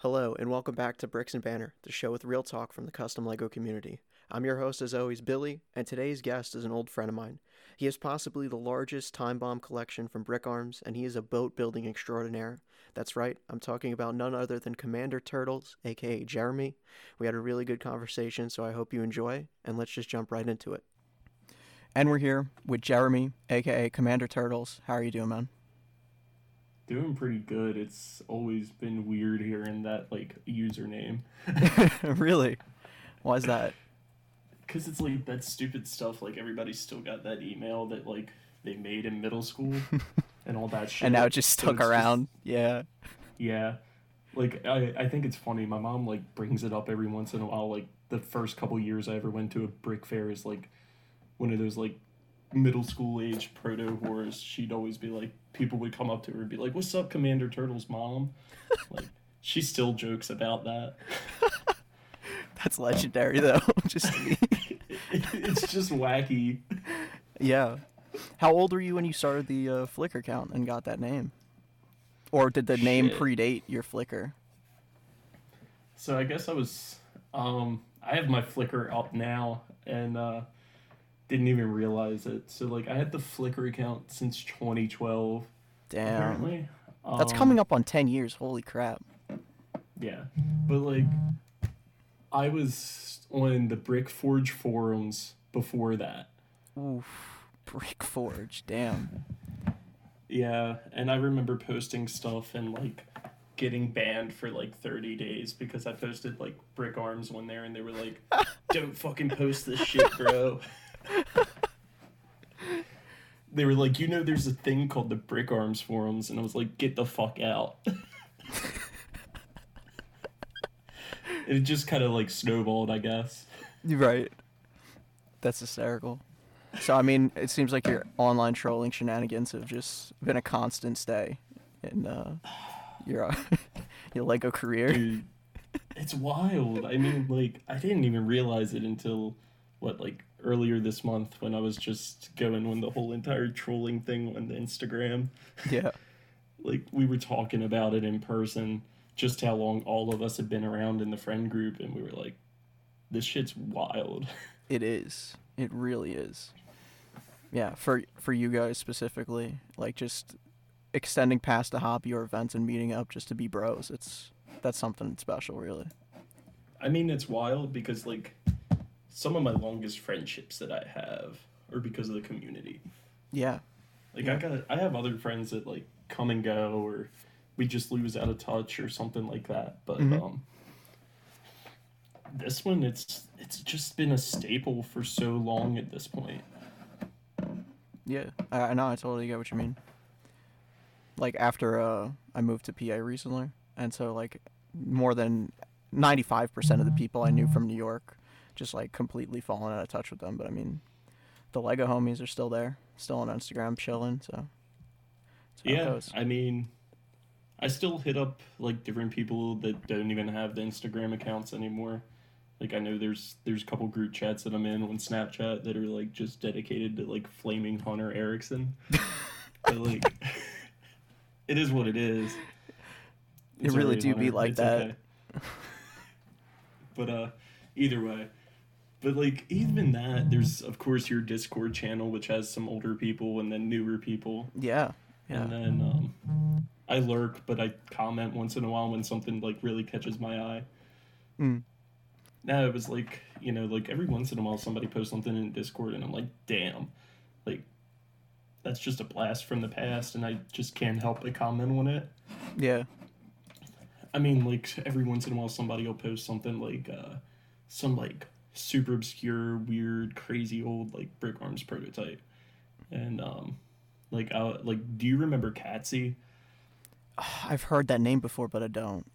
Hello, and welcome back to Bricks and Banner, the show with real talk from the custom LEGO community. I'm your host, as always, Billy, and today's guest is an old friend of mine. He has possibly the largest time bomb collection from Brick Arms, and he is a boat building extraordinaire. That's right, I'm talking about none other than Commander Turtles, aka Jeremy. We had a really good conversation, so I hope you enjoy, and let's just jump right into it. And we're here with Jeremy, aka Commander Turtles. How are you doing, man? Doing pretty good. It's always been weird hearing that like username. really? Why is that? Because it's like that stupid stuff. Like everybody's still got that email that like they made in middle school and all that shit. And now it just stuck So around. Yeah. yeah. Like I, I think it's funny. My mom like brings it up every once in a while. Like the first couple years I ever went to a brick fair is like one of those like middle school age proto horse, She'd always be like, people would come up to her and be like, "What's up, Commander Turtle's mom?" like she still jokes about that. That's legendary, though. just it's just wacky. yeah. How old were you when you started the uh, Flickr account and got that name? Or did the name predate your Flickr? So I guess I was um I have my Flickr up now and uh didn't even realize it. So like I had the Flickr account since 2012 Damn. apparently. That's Um, coming up on 10 years. Holy crap. Yeah. But like I was on the Brick Forge forums before that. Oof. Brick Forge. Damn. Yeah, and I remember posting stuff and like getting banned for like 30 days because I posted like brick arms one there and they were like, don't fucking post this shit, bro. they were like, you know, there's a thing called the brick arms forums, and I was like, get the fuck out. it just kind of like snowballed, I guess. Right. That's hysterical. So, I mean, it seems like your online trolling shenanigans have just been a constant stay in uh, your, uh, your Lego career. Dude, it's wild. I mean, like, I didn't even realize it until, what, like, earlier this month when I was just going when the whole entire trolling thing on Instagram. Yeah. Like, we were talking about it in person, just how long all of us had been around in the friend group, and we were like, this shit's wild. It is. It really is. Yeah, for for you guys specifically, like just extending past the hobby or events and meeting up just to be bros. It's that's something special, really. I mean, it's wild because, like, some of my longest friendships that I have are because of the community. Yeah. Like I got I have other friends that like come and go or we just lose out of touch or something like that. But Mhm. um this one it's it's just been a staple for so long at this point. Yeah, I, I know. I totally get what you mean. Like after uh, I moved to PA recently, and so like more than ninety five percent of the people I knew from New York, just like completely fallen out of touch with them. But I mean, the Lego homies are still there, still on Instagram chilling. So it yeah. I mean I still hit up like different people that don't even have the Instagram accounts anymore. Like I know there's there's a couple group chats that I'm in on Snapchat that are like just dedicated to like flaming Hunter Erickson. but like it is what it is. It's really alright, do be like It's that. okay. but uh either way. But like even that, there's of course your Discord channel which has some older people and then newer people. Yeah, yeah, And then um, I lurk, but I comment once in a while when something like really catches my eye. Mm. Now it was like you know, like every once in a while somebody posts something in Discord, and I'm like, damn, like that's just a blast from the past, and I just can't help but comment on it. yeah, I mean, like every once in a while somebody will post something like uh, some like super obscure, weird, crazy old like brick arms prototype, and um, like I like do you remember Catsy? I've heard that name before, but I don't.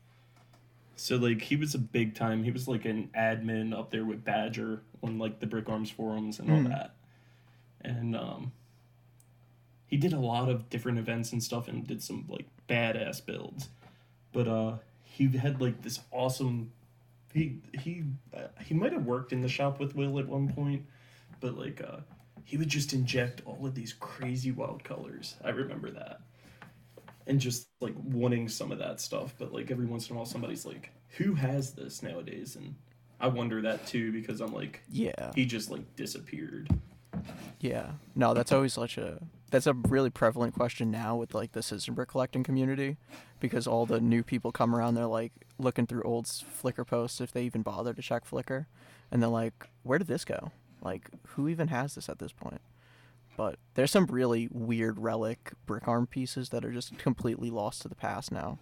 So like he was a big time. He was like an admin up there with Badger on like the Brick Arms forums and all Mm. that. And um he did a lot of different events and stuff and did some like badass builds. But uh he had like this awesome he he uh, he might have worked in the shop with Will at one point, but like uh he would just inject all of these crazy wild colors. I remember that. and just like wanting some of that stuff. But like every once in a while, somebody's like, "Who has this nowadays?" And I wonder that too because I'm like, Yeah. he just like disappeared. Yeah. No, that's always such a that's a really prevalent question now with like the scissor brick collecting community because all the new people come around they're like looking through old Flickr posts if they even bother to check Flickr and they're like where did this go? Like who even has this at this point? But there's some really weird relic brick arm pieces that are just completely lost to the past now.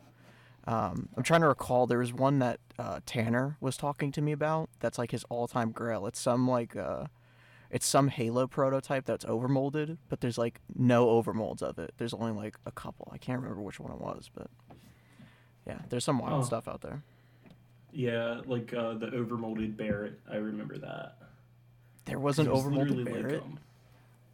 Um, I'm trying to recall there was one that uh, Tanner was talking to me about. That's like his all-time grail. It's some like uh, it's some Halo prototype that's overmolded, but there's like no overmolds of it. There's only like a couple. I can't remember which one it was, but yeah, there's some wild Oh. stuff out there. Yeah, like uh, the overmolded Barrett. I remember that. There was an was overmolded Barrett. um,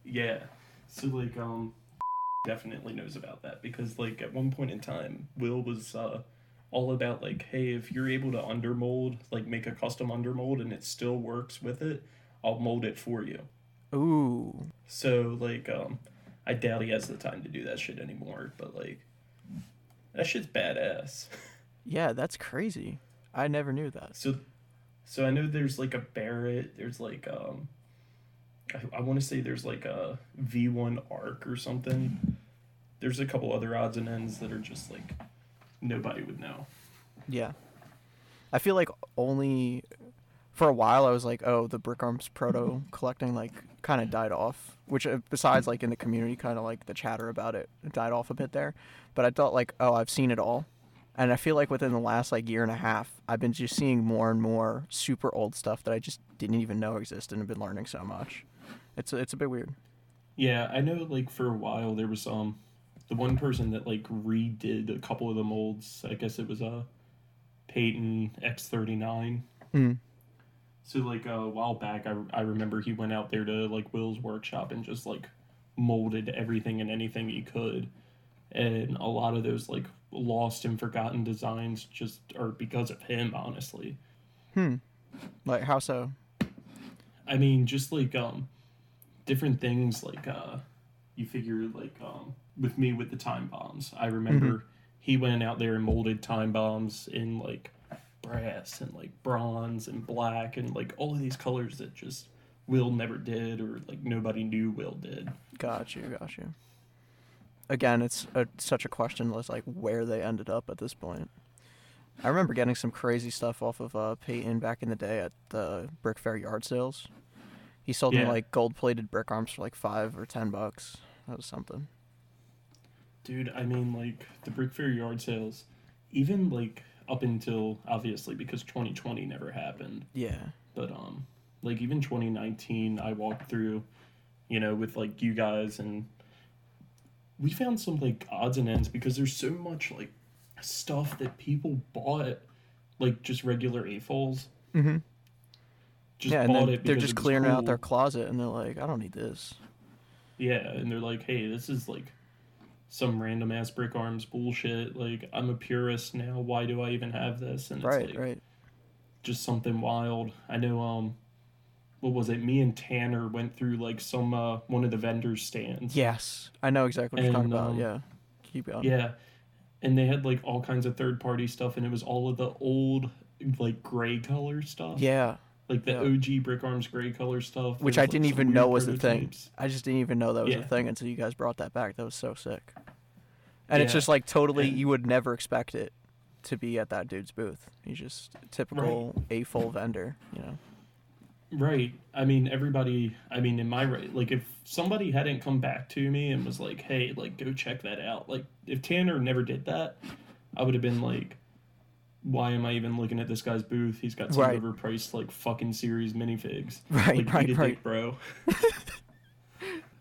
yeah. So like um definitely knows about that because like at one point in time Will was uh all about like hey if you're able to undermold like make a custom undermold and it still works with it I'll mold it for you. Ooh, So like um I doubt he has the time to do that shit anymore but like that shit's badass. yeah, that's crazy. I never knew that. So, so I know there's like a Barrett. There's like um, I, I want to say there's like a V1 Arc or something. There's a couple other odds and ends that are just like nobody would know. Yeah, I feel like only for a while I was like, oh, the brick arms proto collecting like kind of died off. Which uh, besides like in the community, kind of like the chatter about it died off a bit there. But I thought like, oh, I've seen it all. And I feel like within the last like year and a half, I've been just seeing more and more super old stuff that I just didn't even know existed and have been learning so much. It's it's a bit weird. Yeah, I know. Like for a while there was um, the one person that like redid a couple of the molds. I guess it was a uh, Peyton X39. Hmm. So like a while back, I, I remember he went out there to like Will's workshop and just like molded everything and anything he could, and a lot of those like lost and forgotten designs just are because of him. Honestly, Hmm. Like how so? I mean, just like um, different things like uh, you figure like um, with me with the time bombs. I remember he went out there and molded time bombs in like brass and like bronze and black and like all of these colors that just Will never did or like nobody knew Will did. Got you, got you. Again, it's a, such a question as like where they ended up at this point. I remember getting some crazy stuff off of uh, Peyton back in the day at the Brick Fair yard sales. He sold me like gold-plated brick arms for like five or ten bucks. That was something. Dude, I mean like the Brick Fair yard sales, even like up until obviously because 2020 never happened. Yeah. but um like even 2019 i walked through you know with like you guys and we found some like odds and ends because there's so much like stuff that people bought like just regular AFOLs. Mm-hmm. Just yeah, and bought it they're just clearing out their closet, and they're like, I don't need this. Yeah, and they're like, hey, this is like some random ass brick arms bullshit. Like, I'm a purist now. Why do I even have this? And it's right, like right. just something wild. I know, um, what was it? Me and Tanner went through like some, uh, one of the vendors' stands. Yes, I know exactly what you're talking And, about. um, Yeah, keep going. Yeah. And they had like all kinds of third party stuff, and it was all of the old, like, gray color stuff. yeah. Like the yeah. OG Brick Arms gray color stuff. Which I didn't some even know was a thing. I just didn't even know that was a thing until you guys brought that back. That was so sick. And it's just like totally, you would never expect it to be at that dude's booth. He's just a typical AFOL vendor, you know. Right. I mean, everybody. I mean, in my right, like, if somebody hadn't come back to me and was like, "Hey, like, go check that out," like, if Tanner never did that, I would have been like, "Why am I even looking at this guy's booth? He's got some Right. overpriced like fucking series minifigs. Right, like, right, right. dick, bro.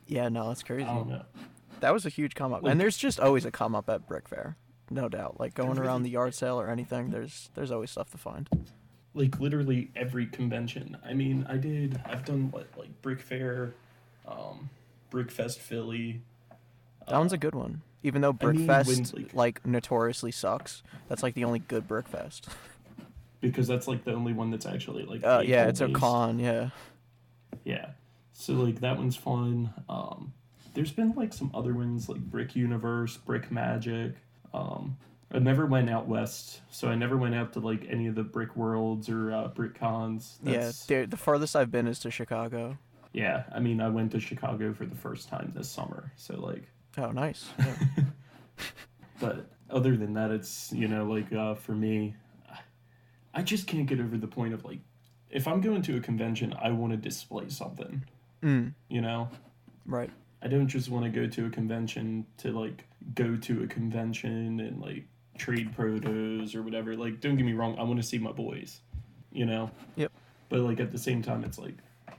Yeah, no, that's I crazy. don't know. That was a huge come up, Like- and there's just always a come up at Brick Fair, no doubt. Like going around the yard sale or anything, there's there's always stuff to find. Like literally every convention. I mean, I did. I've done what like Brick Fair, um, Brickfest Philly. That one's a good one, even though I mean, Brickfest when, like- like notoriously sucks. That's like the only good Brickfest. because that's like the only one that's actually like. Uh, yeah, it's a con. Yeah. Yeah. So like that one's fun. Um there's been like some other ones like Brick Universe, Brick Magic. Um, I never went out west, so I never went out to like any of the Brick Worlds or uh, Brick Cons. That's, Yeah, the farthest I've been is to Chicago. yeah. I mean, I went to Chicago for the first time this summer, so like, Oh, nice. Yeah. but other than that, it's you know like uh, for me, I just can't get over the point of like, if I'm going to a convention, I want to display something. mm, You know, right. I don't just want to go to a convention to like go to a convention and like trade protos or whatever. Like, don't get me wrong, I want to see my boys, you know? Yep. But like at the same time, it's like,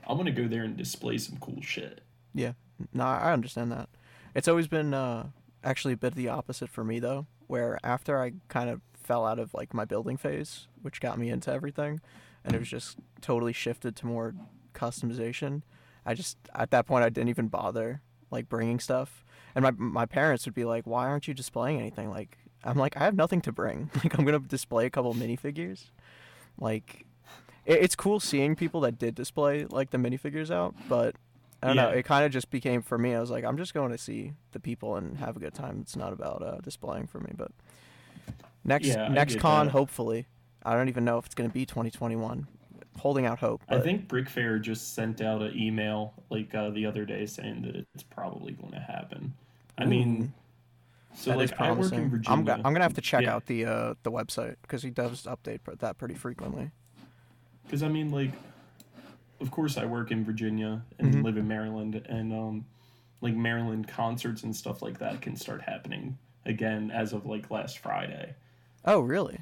I want to go there and display some cool shit. Yeah. No, I understand that. It's always been uh, actually a bit the opposite for me though, where after I kind of fell out of like my building phase, which got me into everything, and it was just totally shifted to more customization. I just at that point I didn't even bother like bringing stuff, and my my parents would be like, "Why aren't you displaying anything?" Like I'm like I have nothing to bring. Like I'm gonna display a couple minifigures. Like it, it's cool seeing people that did display like the minifigures out, but I don't know. It kind of just became for me. I was like, I'm just going to see the people and have a good time. It's not about uh, displaying for me. But next Yeah, next con, that. hopefully, I don't even know if it's going to be 2021. Holding out hope. I think Brick Fair just sent out an email like uh, the other day saying that it's probably going to happen. I mean, so that like I work in. Virginia. I'm, go- I'm gonna have to check Yeah. out the uh, the website because he does update that pretty frequently. Because I mean, like, of course, I work in Virginia and Mhm. live in Maryland, and um, like Maryland concerts and stuff like that can start happening again as of like last Friday. Oh, really?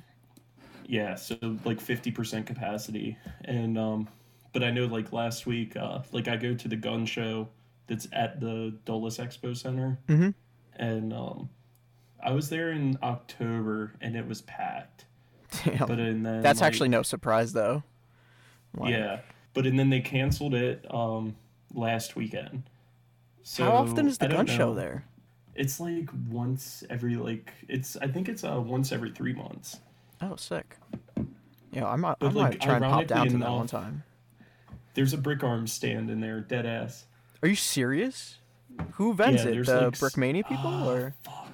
Yeah, so like fifty percent capacity, and um, but I know like last week, uh, like I go to the gun show that's at the Dulles Expo Center, Mm-hmm. and um, I was there in October and it was packed. Damn. But and then That's like, actually no surprise though. Like, Yeah, but and then they canceled it um last weekend. So How often is the gun show there? It's like once every like it's I think it's uh once every three months. Oh, sick. Yeah, I might, I But, might like, try and pop down to ironically that one enough- time. There's a brick arm stand in there, dead ass. Are you serious? Who vents Yeah, it? The like, Brickmania people, Ah, or fuck.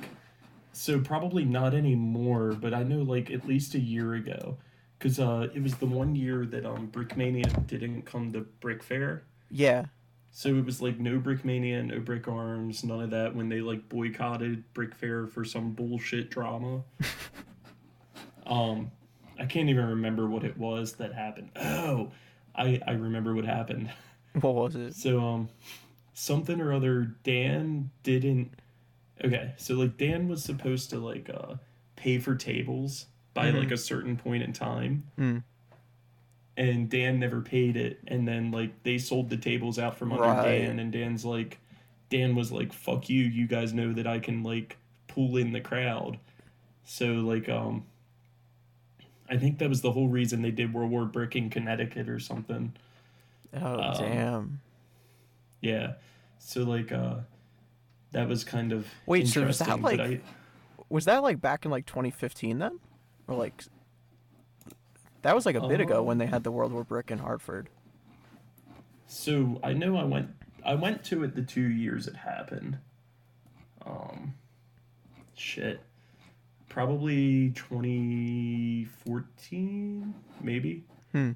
So probably not anymore, but I know like at least a year ago, because uh it was the one year that um Brickmania didn't come to Brick Fair. yeah, So it was like no Brickmania, no Brick Arms, none of that when they like boycotted Brick Fair for some bullshit drama. um, I can't even remember what it was that happened. Oh, I I remember what happened. what was it? So um, something or other. Dan didn't. Okay, so like Dan was supposed to like uh pay for tables by Mhm. like a certain point in time Mm. and Dan never paid it, and then like they sold the tables out from under Right. Dan, and Dan's like, Dan was like, "Fuck you! You guys know that I can like pull in the crowd." So like um, I think that was the whole reason they did World War Brick in Connecticut or something. Oh Um, damn! Yeah, so like uh, that was kind of Wait, so was that, like- I- Was that like back in like 2015 then, or like that was like a bit ago when they had the World War Brick in Hartford? So I know I went I went to it the two years it happened. Um shit. Probably twenty fourteen, maybe. Hmm.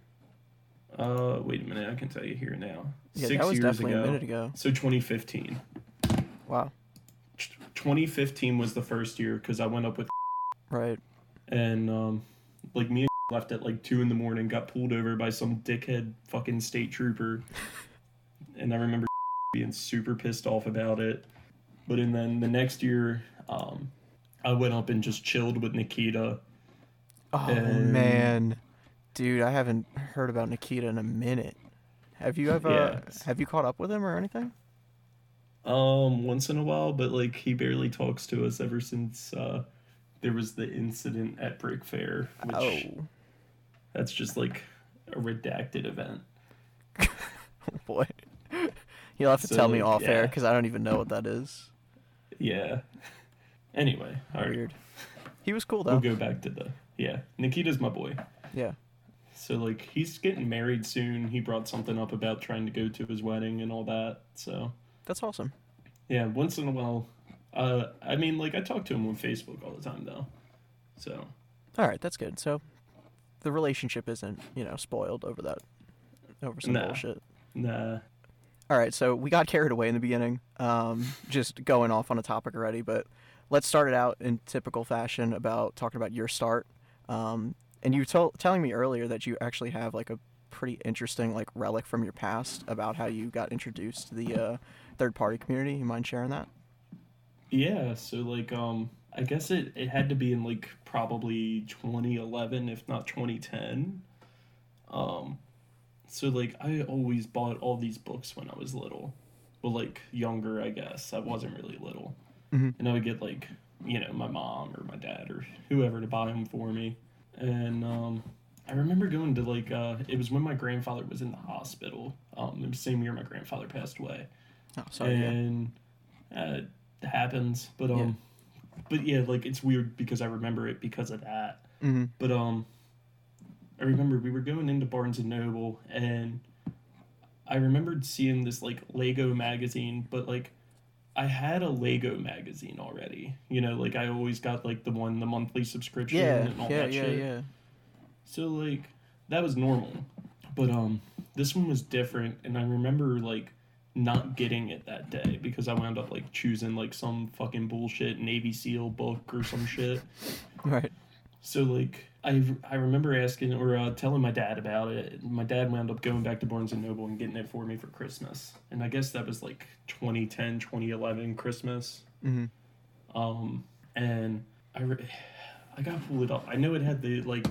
Uh wait a minute, I can tell you here now. Yeah, Six that was years definitely ago. a minute ago. So twenty fifteen. Wow. Twenty fifteen was the first year because I went up with Right. And um like me and left at like two in the morning, got pulled over by some dickhead fucking state trooper. and I remember being super pissed off about it. But and then the next year, um, I went up and just chilled with Nikita. Oh Um, man, dude, I haven't heard about Nikita in a minute. Have you ever? Yeah. Have you caught up with him or anything? Um, once in a while, but like he barely talks to us ever since uh there was the incident at Brick Fair, which Oh that's just like a redacted event. oh boy, you'll have to So, tell me off air because I don't even know what that is. Yeah. Anyway, all right. Weird. He was cool though. We'll go back to the yeah. Nikita's my boy. Yeah. So like he's getting married soon. He brought something up about trying to go to his wedding and all that. So That's awesome. Yeah, once in a while. Uh, I mean, like I talk to him on Facebook all the time though. So All right, that's good. So the relationship isn't, you know, spoiled over that over some Nah. bullshit. nah. All right, so we got carried away in the beginning, um, just going off on a topic already, but let's start it out in typical fashion about talking about your start. Um, and you told telling me earlier that you actually have like a pretty interesting like relic from your past about how you got introduced to the uh, third party community. You mind sharing that? Yeah, so like um I guess it, it had to be in like probably 2011 if not 2010. Um so like I always bought all these books when I was little. Well like younger I guess. I wasn't really little. Mhm. And I would get like, you know, my mom or my dad or whoever to buy them for me. And um I remember going to like uh it was when my grandfather was in the hospital. Um it was the same year my grandfather passed away Oh, sorry. yeah. and uh, it happens. But um, but yeah, like it's weird because I remember it because of that. Mhm. But um, I remember we were going into Barnes and Noble, and I remembered seeing this like Lego magazine, but like. I had a Lego magazine already. You know, like I always got like the one, the monthly subscription Yeah, and all yeah, that yeah, shit. yeah. So like that was normal. But um this one was different and I remember like not getting it that day because I wound up like choosing like some fucking bullshit Navy SEAL book or some shit. Right. So like I I remember asking or uh, telling my dad about it. My dad wound up going back to Barnes and Noble and getting it for me for Christmas. And I guess that was like 2010, 2011 Christmas. Mhm. Um and I re- I got to pull it up. I know it had the like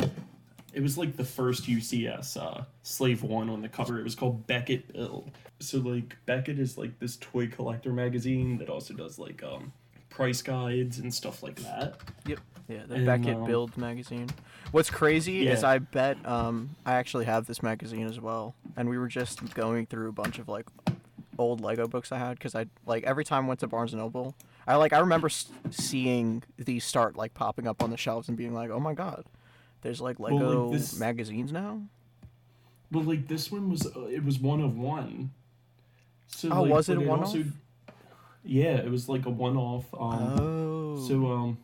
it was like the first UCS uh Slave 1 on the cover. It was called Beckett Build. So like Beckett is like this toy collector magazine that also does like um price guides and stuff like that. Yep. Yeah, the And, Beckett um, Build magazine. What's crazy is I bet um, I actually have this magazine as well, and we were just going through a bunch of like old Lego books I had because I like every time I went to Barnes and Noble, I like I remember s- seeing these start like popping up on the shelves and being like, oh my god, there's like like, Lego this- magazines now. But like this one was uh, it was one of one. So Oh, like, was it but a one-off? Yeah, it was like a one off. Um, oh. So um,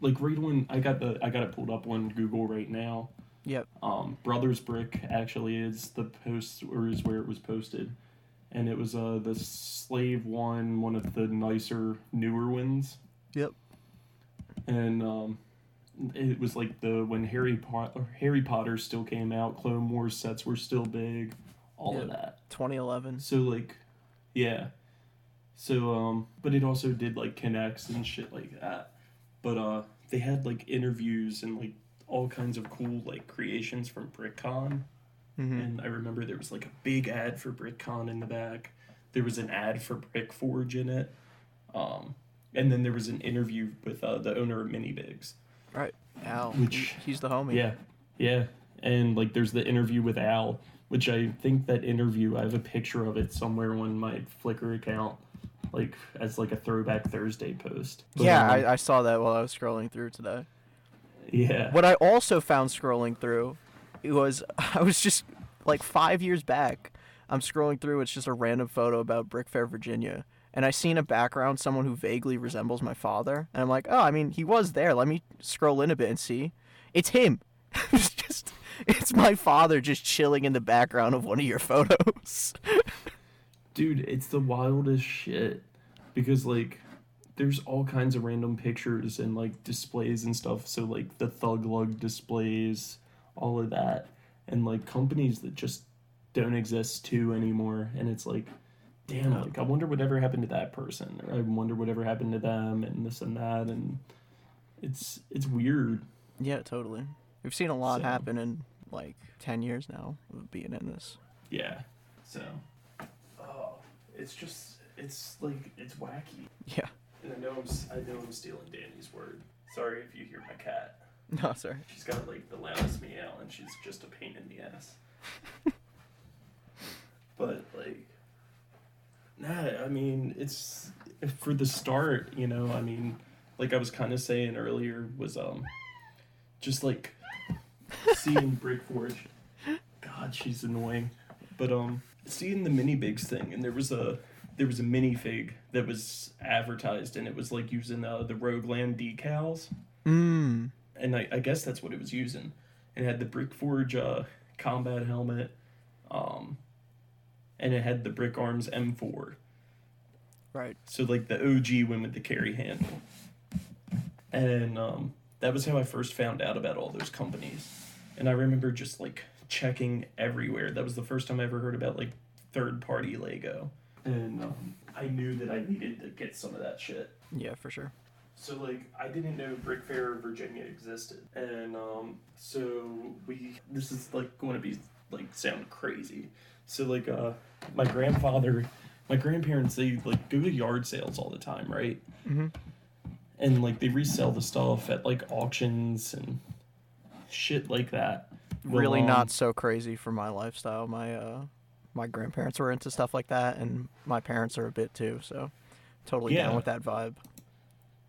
like right when I got the I got it pulled up on Google right now. Yep. Um, Brothers Brick actually is the post or is where it was posted, and it was uh the Slave one, one of the nicer newer ones, Yep. and um, it was like the when Harry Potter Harry Potter still came out, Clone Wars sets were still big, all of that. 2011. So like, yeah. So um, but it also did like connects and shit like that. But uh, they had like interviews and like all kinds of cool like creations from BrickCon. hmm And I remember there was like a big ad for BrickCon in the back. There was an ad for BrickForge in it. Um, and then there was an interview with uh, the owner of Mini Bigs. Right. Al. Which- he's the homie. Yeah, yeah. And like, there's the interview with Al, which I think that interview. I have a picture of it somewhere on my Flickr account, like as like a throwback Thursday post. But, yeah, um, I, I saw that while I was scrolling through today. yeah. What I also found scrolling through it was I was just like five years back. I'm scrolling through. It's just a random photo about Brick Fair, Virginia, and I see in a background someone who vaguely resembles my father, and I'm like, oh, I mean, he was there. Let me scroll in a bit and see. It's him. it's just it's my father just chilling in the background of one of your photos. Dude, it's the wildest shit. Because like there's all kinds of random pictures and like displays and stuff. So like the Thug Lug displays, all of that. And like companies that just don't exist too anymore. And it's like, damn, like I wonder whatever happened to that person. Or I wonder whatever happened to them and this and that and it's it's weird. yeah, totally. We've seen a lot So- happen in like ten years now of being in this. Yeah. So Oh, it's just it's like it's wacky. Yeah. And I know I'm, I know I'm stealing Danny's word. Sorry if you hear my cat. No, sorry. She's got like the loudest meow, and she's just a pain in the ass. but like, nah. I mean, it's for the start. You know, I mean, like I was kind of saying earlier, was um, just like seeing Brickforge. God, she's annoying. But um, seeing the mini bigs thing, and there was a there was a minifig that was advertised, and it was like using uh, the Rogueland decals, Mm. and I, I guess that's what it was using. It had the Brickforge uh, combat helmet, um, and it had the Brick Arms M4. Right. So like the OG one with the carry handle. And um, that was how I first found out about all those companies. And I remember just like checking everywhere. That was the first time I ever heard about like third party Lego. And um, I knew that I needed to get some of that shit. Yeah, for sure. So like I didn't know Brick Fair Virginia existed, and um, so we this is like going to be like sound crazy. So like uh, my grandfather, my grandparents they like go to yard sales all the time, right? Mhm. And like they resell the stuff at like auctions and shit like that. Well, really um, not so crazy for my lifestyle. My uh my grandparents were into stuff like that and my parents are a bit too, so totally Yeah. down with that vibe.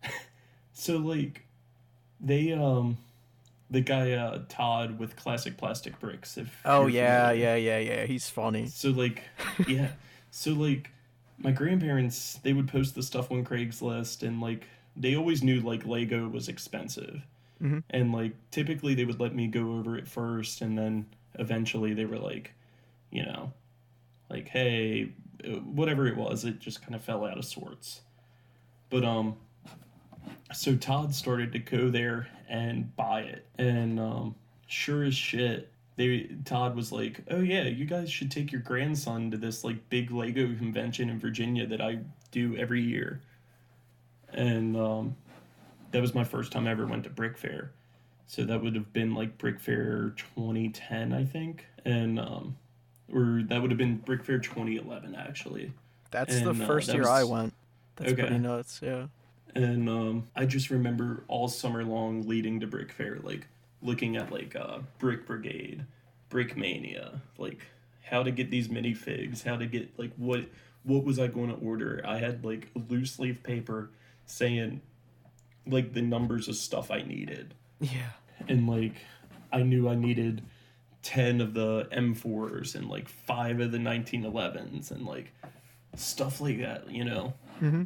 So like, they um, the guy uh Todd with classic plastic bricks. If Oh yeah, familiar. yeah, yeah, yeah. He's funny. So like, yeah. So like, my grandparents they would post the stuff on Craigslist, and like they always knew like Lego was expensive, Mhm. and like typically they would let me go over it first, and then eventually they were like, you know, like hey, uh, whatever it was, it just kind of fell out of sorts. But um, so Todd started to go there and buy it, and um, sure as shit, they Todd was like, "Oh yeah, you guys should take your grandson to this like big Lego convention in Virginia that I do every year." And um, that was my first time I ever went to Brick Fair, so that would have been like Brick Fair 2010, I think, and um, or that would have been Brick Fair 2011 actually. That's the And, uh, first that year I went. That's Okay. pretty nuts, yeah. And um, I just remember all summer long leading to Brick Fair, like looking at like uh, Brick Brigade, Brick Mania, like how to get these minifigs, how to get like what what was I going to order. I had like loose leaf paper saying like the numbers of stuff I needed, Yeah. and like I knew I needed. 10 of the M4s and like 5 of the 1911s and like stuff like that, you know. Mm-hmm.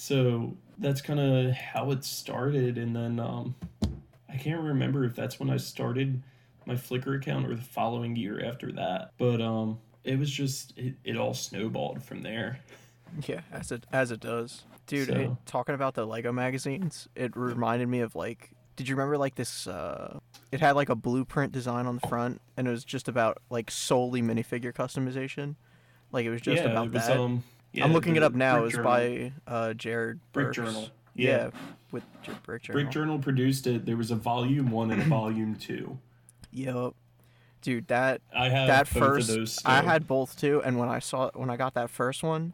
So that's kind of how it started, and then um, I can't remember if that's when I started my Flickr account or the following year after that. But um, it was just it, it all snowballed from there. Yeah, as it as it does, dude. So- it- talking about the Lego magazines, it reminded me of like. Did you remember like this? Uh, it had like a blueprint design on the front, and it was just about like solely minifigure customization. Like it was just yeah, about it was, that. um, yeah, I'm looking it up now. Brick It's Journal. by uh, Jared Brick Burks. Journal. Yeah, Yeah. with Brick Journal. Brick Journal produced it. There was a volume one and a volume two. Yep. Dude, that I have that first of those. I had both too, and when I saw when I got that first one,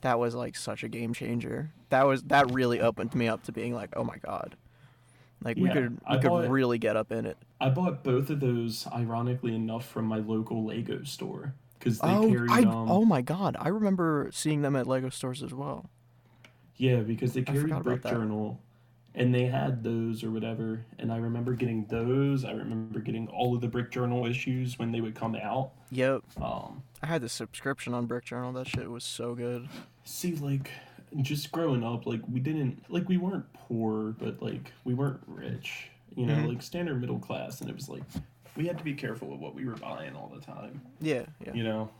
that was like such a game changer. That was that really opened me up to being like, oh my god, like we Yeah, could we I could bought- really get up in it. I bought both of those, ironically enough, from my local Lego store because they Oh, carried I um, oh my god, I remember seeing them at Lego stores as well. Yeah, because they carried Brick. Journal, and they had those or whatever. And I remember getting those. I remember getting all of the Brick Journal issues when they would come out. Yep, Um, I had the subscription on Brick Journal. That shit was so good. see, like, just growing up, like we didn't like we weren't poor, but like we weren't rich. You know, Mhm. like standard middle class, and it was like we had to be careful with what we were buying all the time. Yeah, yeah, You know,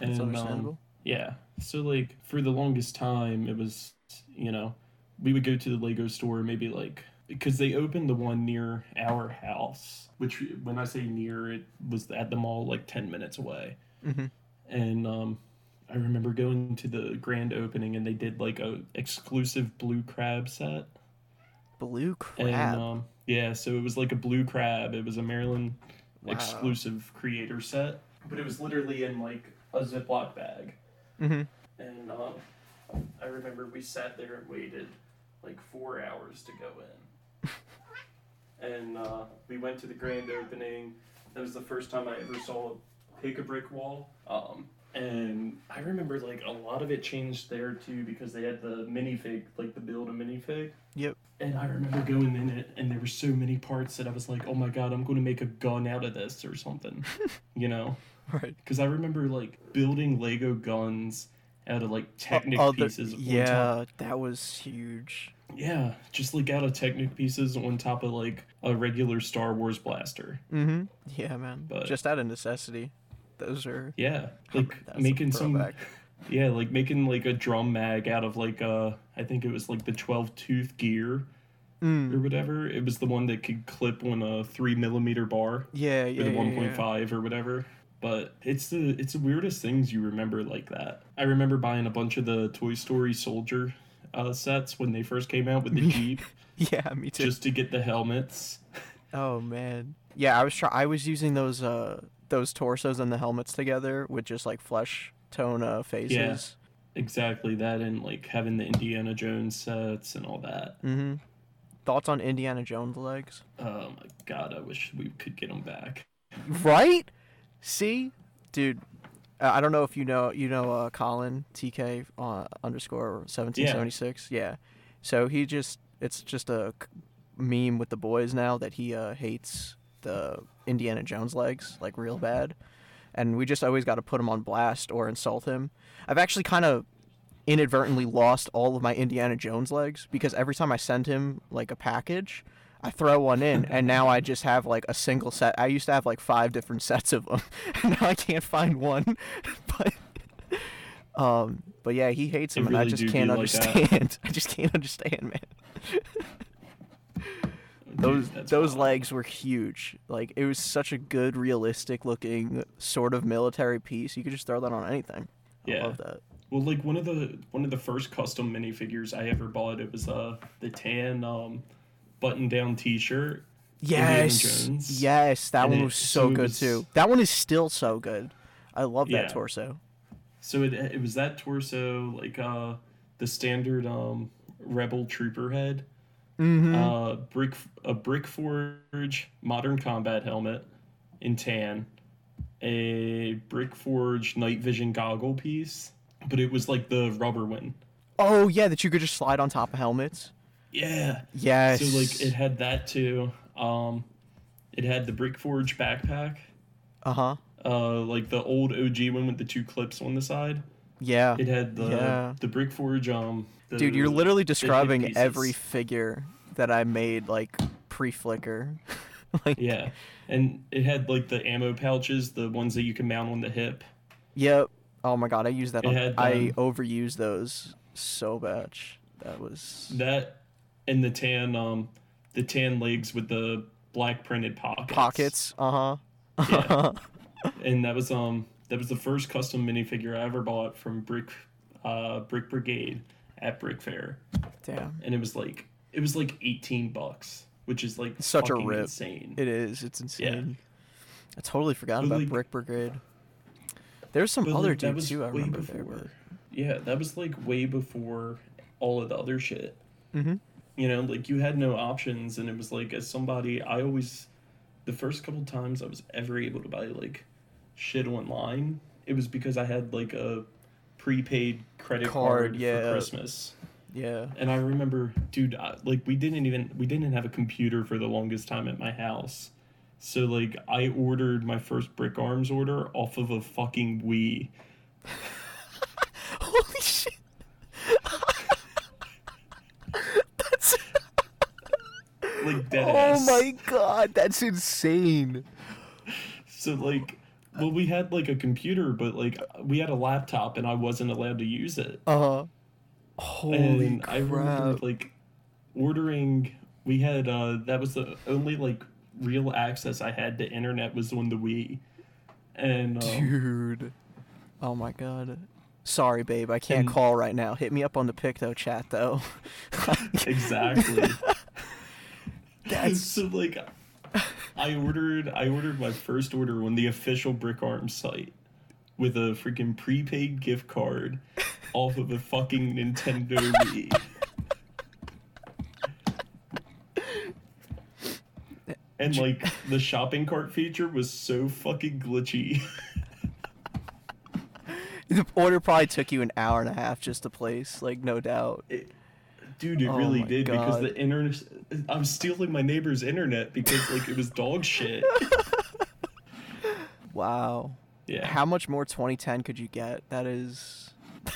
and um, understandable. Yeah. So like for the longest time it was, you know, we would go to the Lego store maybe like because they opened the one near our house, which when I say near it was at the mall like 10 minutes away. hmm And um I remember going to the grand opening and they did like a exclusive blue crab set. Blue crab. And um yeah, so it was like a blue crab. It was a Maryland Wow. exclusive creator set, but it was literally in like a Ziploc bag. hmm And um, I remember we sat there and waited like four hours to go in. and uh, we went to the grand opening. That was the first time I ever saw a pick a brick wall. Um, and I remember like a lot of it changed there too because they had the minifig, like the build a minifig. Yep. And I remember going in it, and there were so many parts that I was like, "Oh my god, I'm going to make a gun out of this or something," you know Right. because I remember like building Lego guns out of like Technic the- pieces. on top. yeah, that was huge. Yeah, just like out of Technic pieces on top of like a regular Star Wars blaster. Mm-hmm. Yeah, man. But- Just out of necessity. Those are Yeah, like making some. Yeah, like making like a drum mag out of like uh I think it was like the twelve tooth gear Mm. or whatever. It was the one that could clip on a three millimeter bar Yeah, yeah. with a yeah, one yeah. point or whatever. But it's the it's the weirdest things you remember like that. I remember buying a bunch of the Toy Story Soldier uh, sets when they first came out with the Jeep Yeah, me too. just to get the helmets. Oh man. Yeah, I was try- I was using those uh those torsos and the helmets together with just like flesh tone uh faces. Exactly that and like having the Indiana Jones sets and all that. Mm-hmm. Thoughts on Indiana Jones legs? Oh my god, I wish we could get them back. Right? See, dude. I don't know if you know you know uh, Colin TK uh, underscore seventeen seventy six. Yeah. So he just it's just a meme with the boys now that he uh, hates the Indiana Jones legs like real bad, and we just always got to put him on blast or insult him. I've actually kind of inadvertently lost all of my Indiana Jones legs because every time I send him like a package, I throw one in, and now I just have like a single set. I used to have like five different sets of them, and now I can't find one. but, um, but yeah, he hates They them, and I just can't be like understand. I just can't understand, man. Those Dude, those wild. legs were huge. Like it was such a good, realistic looking sort of military piece. You could just throw that on anything. I Yeah. love that. Well, like one of the one of the first custom minifigures I ever bought, it was uh the tan um button down T-shirt. Yes, yes, that And one it- was so good was- too. That one is still so good. I love that torso. So it it was that torso, like uh the standard um rebel trooper head, Mm-hmm. uh brick a brick forge modern combat helmet in tan, a brick forge night vision goggle piece, but it was like the rubber one. oh yeah, that you could just slide on top of helmets. Yeah. Yes. So like it had that too. Um, it had the Brick Forge backpack, Uh huh. uh, like the old OG one with the two clips on the side. Yeah. It had the Yeah. the Brick Forge. Um, the, Dude, you're literally describing every figure that I made like pre-Flickr. like Yeah, and it had like the ammo pouches, the ones that you can mount on the hip. Yep. Oh my god, I use that. On, had, I um, overused those so much. That was That and the tan um the tan legs with the black printed pockets. pockets. Uh huh. Yeah. and that was um that was the first custom minifigure I ever bought from Brick uh Brick Brigade at Brick Fair. Damn. And it was like it was like 18 bucks, which is like Such a fucking rip. insane. It is. It's insane. I totally forgot But, about like- Brick Brigade. There's some other like, that dudes was too. I way remember there. before. Yeah, that was like way before all of the other shit. Mhm. You know, like you had no options, and it was like as somebody, I always, the first couple times I was ever able to buy like shit online, it was because I had like a prepaid credit Card, card, yeah. for Christmas. Yeah. And I remember, dude, I, like we didn't even we didn't have a computer for the longest time at my house. So like I ordered my first Brick Arms order off of a fucking Wii. Holy shit. That's. Like dead Oh my god, that's insane. So like well we had like a computer but like we had a laptop and I wasn't allowed to use it. Uh huh. Holy and I remember crap. like ordering we had uh that was the only like real access I had to internet was on the Wii. And um, Dude. Oh my god. Sorry, babe. I can't And- call right now. Hit me up on the Picto chat, though. exactly. That's so like I ordered I ordered my first order on the official Brick Arms site with a freaking prepaid gift card off of a fucking Nintendo Wii. And like the shopping cart feature was so fucking glitchy. the order probably took you an hour and a half just to place, like no doubt. Dude, it Oh really did because the internet I was stealing my neighbor's internet because like it was dog shit. Wow. Yeah. How much more 2010 could you get? That is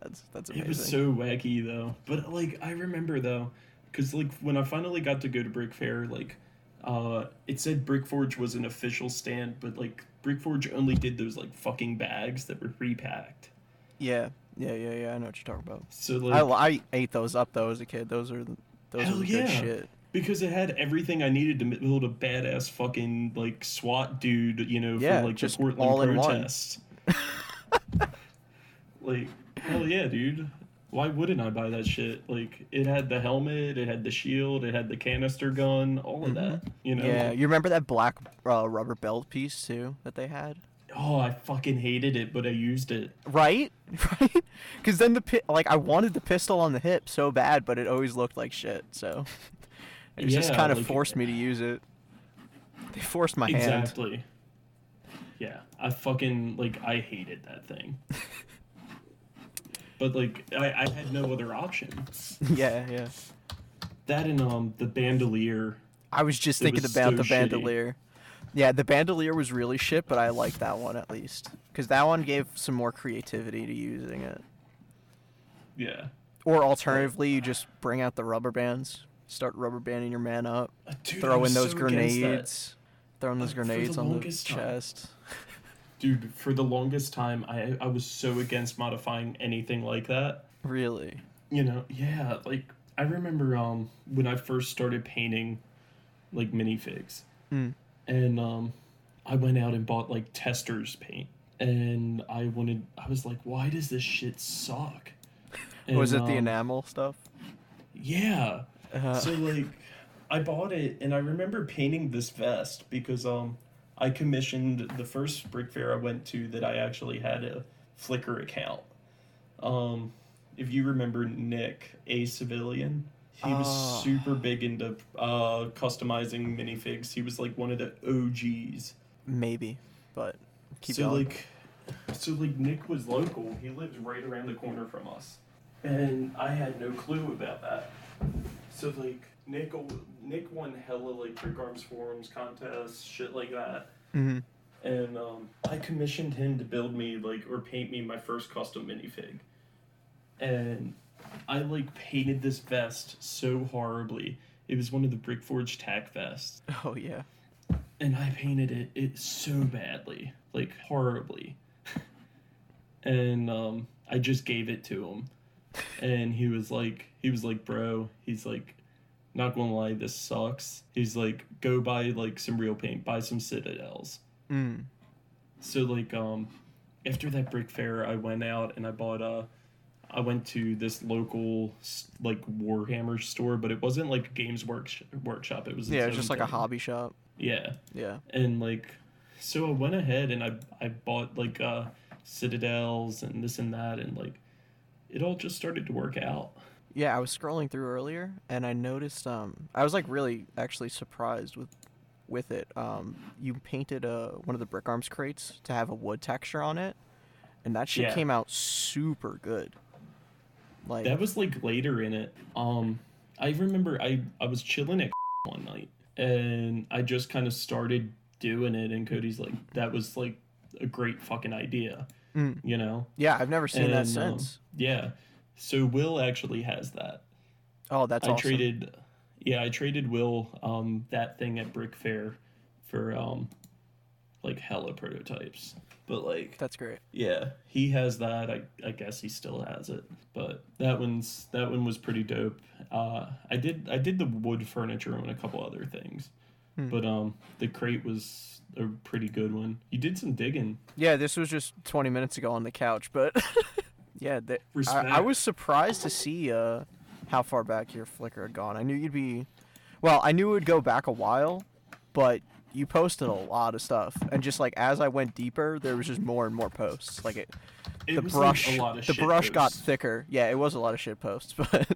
That's that's amazing. It was so wacky though. But like I remember though, because like when I finally got to go to Brick Fair, like uh, it said Brickforge was an official stand, but like Brickforge only did those like fucking bags that were repacked. yeah, yeah, yeah, yeah. I know what you're talking about. So like I, I ate those up though as a kid. Those are those are yeah. good shit. because it had everything I needed to build a badass fucking like SWAT dude, you know, Yeah, for like just the Portland all in one. protests. like, hell yeah, dude. Why wouldn't I buy that shit? Like, it had the helmet, it had the shield, it had the canister gun, all of that. You know? Mm-hmm. Yeah, you remember that black uh, rubber belt piece too that they had? Oh, I fucking hated it, but I used it. Right, right. Because then the pi- like I wanted the pistol on the hip so bad, but it always looked like shit. So it just kind of like- forced me to use it. They forced my hand. Exactly. Yeah, I fucking like I hated that thing. but like I, I had no other option. yeah, yeah. That and um the bandolier. I was just thinking was about so the shitty. Yeah, the bandolier was really shit, but I like that one at least because that one gave some more creativity to using it. Yeah. Or alternatively, you just bring out the rubber bands, start rubber banding your man up, Uh, Dude, throw in those so grenades, throwing those Uh, for the grenades on the chest. Dude, for the longest time I I was so against modifying anything like that. Really? You know, yeah, like I remember um when I first started painting like minifigs. Mm. And um I went out and bought like Testors paint. And I wanted I was like, why does this shit suck? was And, it the um, enamel stuff? Yeah. Uh, so like I bought it and I remember painting this vest because um I commissioned the first brick fair I went to that I actually had a Flickr account. Um if you remember Nick, a civilian, he was Ah. super big into uh customizing minifigs. He was like one of the OGs. maybe, but keep so going. like so like Nick was local. He lived right around the corner from us. And I had no clue about that. So like Nick Nick won hella like Brick Arms forums contests, shit like that. hmm And um, I commissioned him to build me like or paint me my first custom minifig. And I like painted this vest so horribly. It was one of the Brickforge tack vests Oh yeah. and I painted it it so badly, like horribly. and um I just gave it to him. And he was like he was like, "Bro, he's like not going to lie, this sucks." He's like, "Go buy like some real paint, buy some Citadels." Mm. So like um after that brick fair, I went out and I bought uh I went to this local like Warhammer store, but it wasn't like Games work Workshop. It was Yeah, its it's just own like a hobby shop. Yeah Yeah. and like so i went ahead and i i bought like uh citadels and this and that and like it all just started to work out Yeah, I was scrolling through earlier and I noticed um I was like really actually surprised with with it. Um you painted uh one of the brick arms crates to have a wood texture on it and that shit Yeah. came out super good. Like that was like later in it um i remember i i was chilling at one night and i just kind of started doing it and cody's like that was like a great fucking idea Mm. you know Yeah, I've never seen that And, um, since. yeah so will actually has that oh, that's I awesome. traded, yeah, I traded Will um that thing at Brick Fair for um like hella prototypes. But like, That's great. yeah, he has that. I I guess he still has it. But that one's that one was pretty dope. Uh, I did I did the wood furniture and a couple other things, Hmm. but um the crate was a pretty good one. You did some digging. Yeah, this was just 20 minutes ago on the couch, but yeah, the, I, I was surprised to see uh, how far back your Flickr had gone. I knew you'd be, well, I knew it would go back a while, but you posted a lot of stuff, and just like as I went deeper, there was just more and more posts. Like it, It the was, brush, like, a lot of the brush got thicker. Yeah, it was a lot of shit posts, but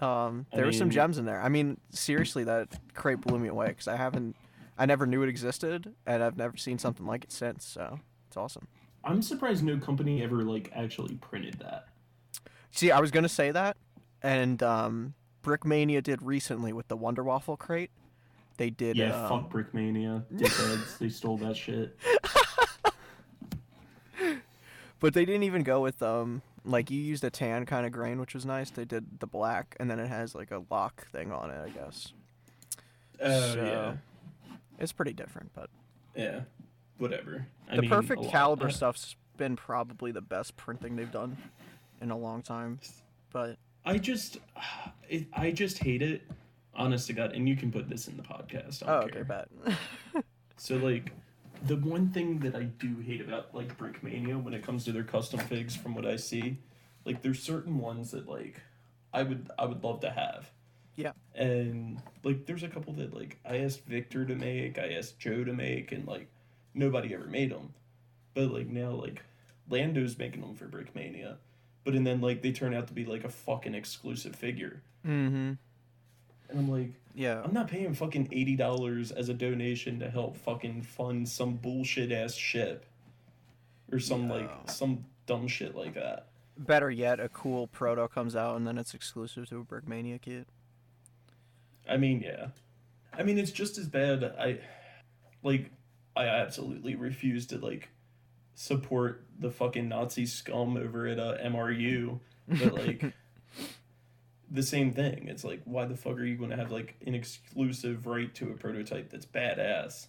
um, I there were some gems in there. I mean, seriously, that crate blew me away because I haven't, I never knew it existed, and I've never seen something like it since. So it's awesome. I'm surprised no company ever like actually printed that. See, I was gonna say that, and um, Brickmania did recently with the Wonder Waffle crate. They did. Yeah, um, fuck Brickmania. Dickheads, they stole that shit. but they didn't even go with um like you used a tan kind of grain, which was nice. They did the black, and then it has like a lock thing on it. I guess Oh So, yeah, it's pretty different, but yeah, whatever. I the mean, perfect caliber stuff's been probably the best printing they've done in a long time. But I just, it, I just hate it. Honest to God, and you can put this in the podcast. I oh, okay, care. bet. So like, the one thing that I do hate about like Brickmania when it comes to their custom figs, from what I see, like there's certain ones that like, I would I would love to have. Yeah. And like, there's a couple that like I asked Victor to make, I asked Joe to make, and like, nobody ever made them. But like now, like, Lando's making them for Brickmania, but and then like they turn out to be like a fucking exclusive figure, mm-hmm. And I'm like. Yeah. I'm not paying fucking eighty dollars as a donation to help fucking fund some bullshit ass ship, or some like some dumb shit like that. Better yet, a cool proto comes out and then it's exclusive to a Brickmania kit. I mean, yeah, I mean it's just as bad. I like, I absolutely refuse to like support the fucking Nazi scum over at uh, MRU, but like. The same thing. It's like, why the fuck are you going to have like an exclusive right to a prototype that's badass?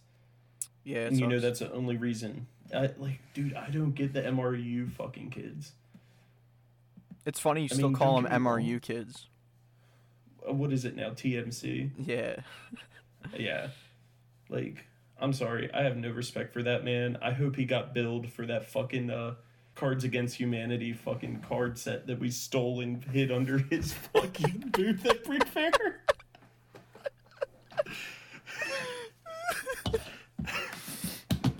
Yeah, and you know that's the only reason. I like, dude, I don't get the MRU fucking kids. It's funny you I still mean, call them wrong. MRU kids. Uh, What is it now? TMC. Yeah. Yeah, like, I'm sorry, I have no respect for that man. I hope he got billed for that fucking uh, Cards Against Humanity fucking card set that we stole and hid under his fucking booth at Brick Fair.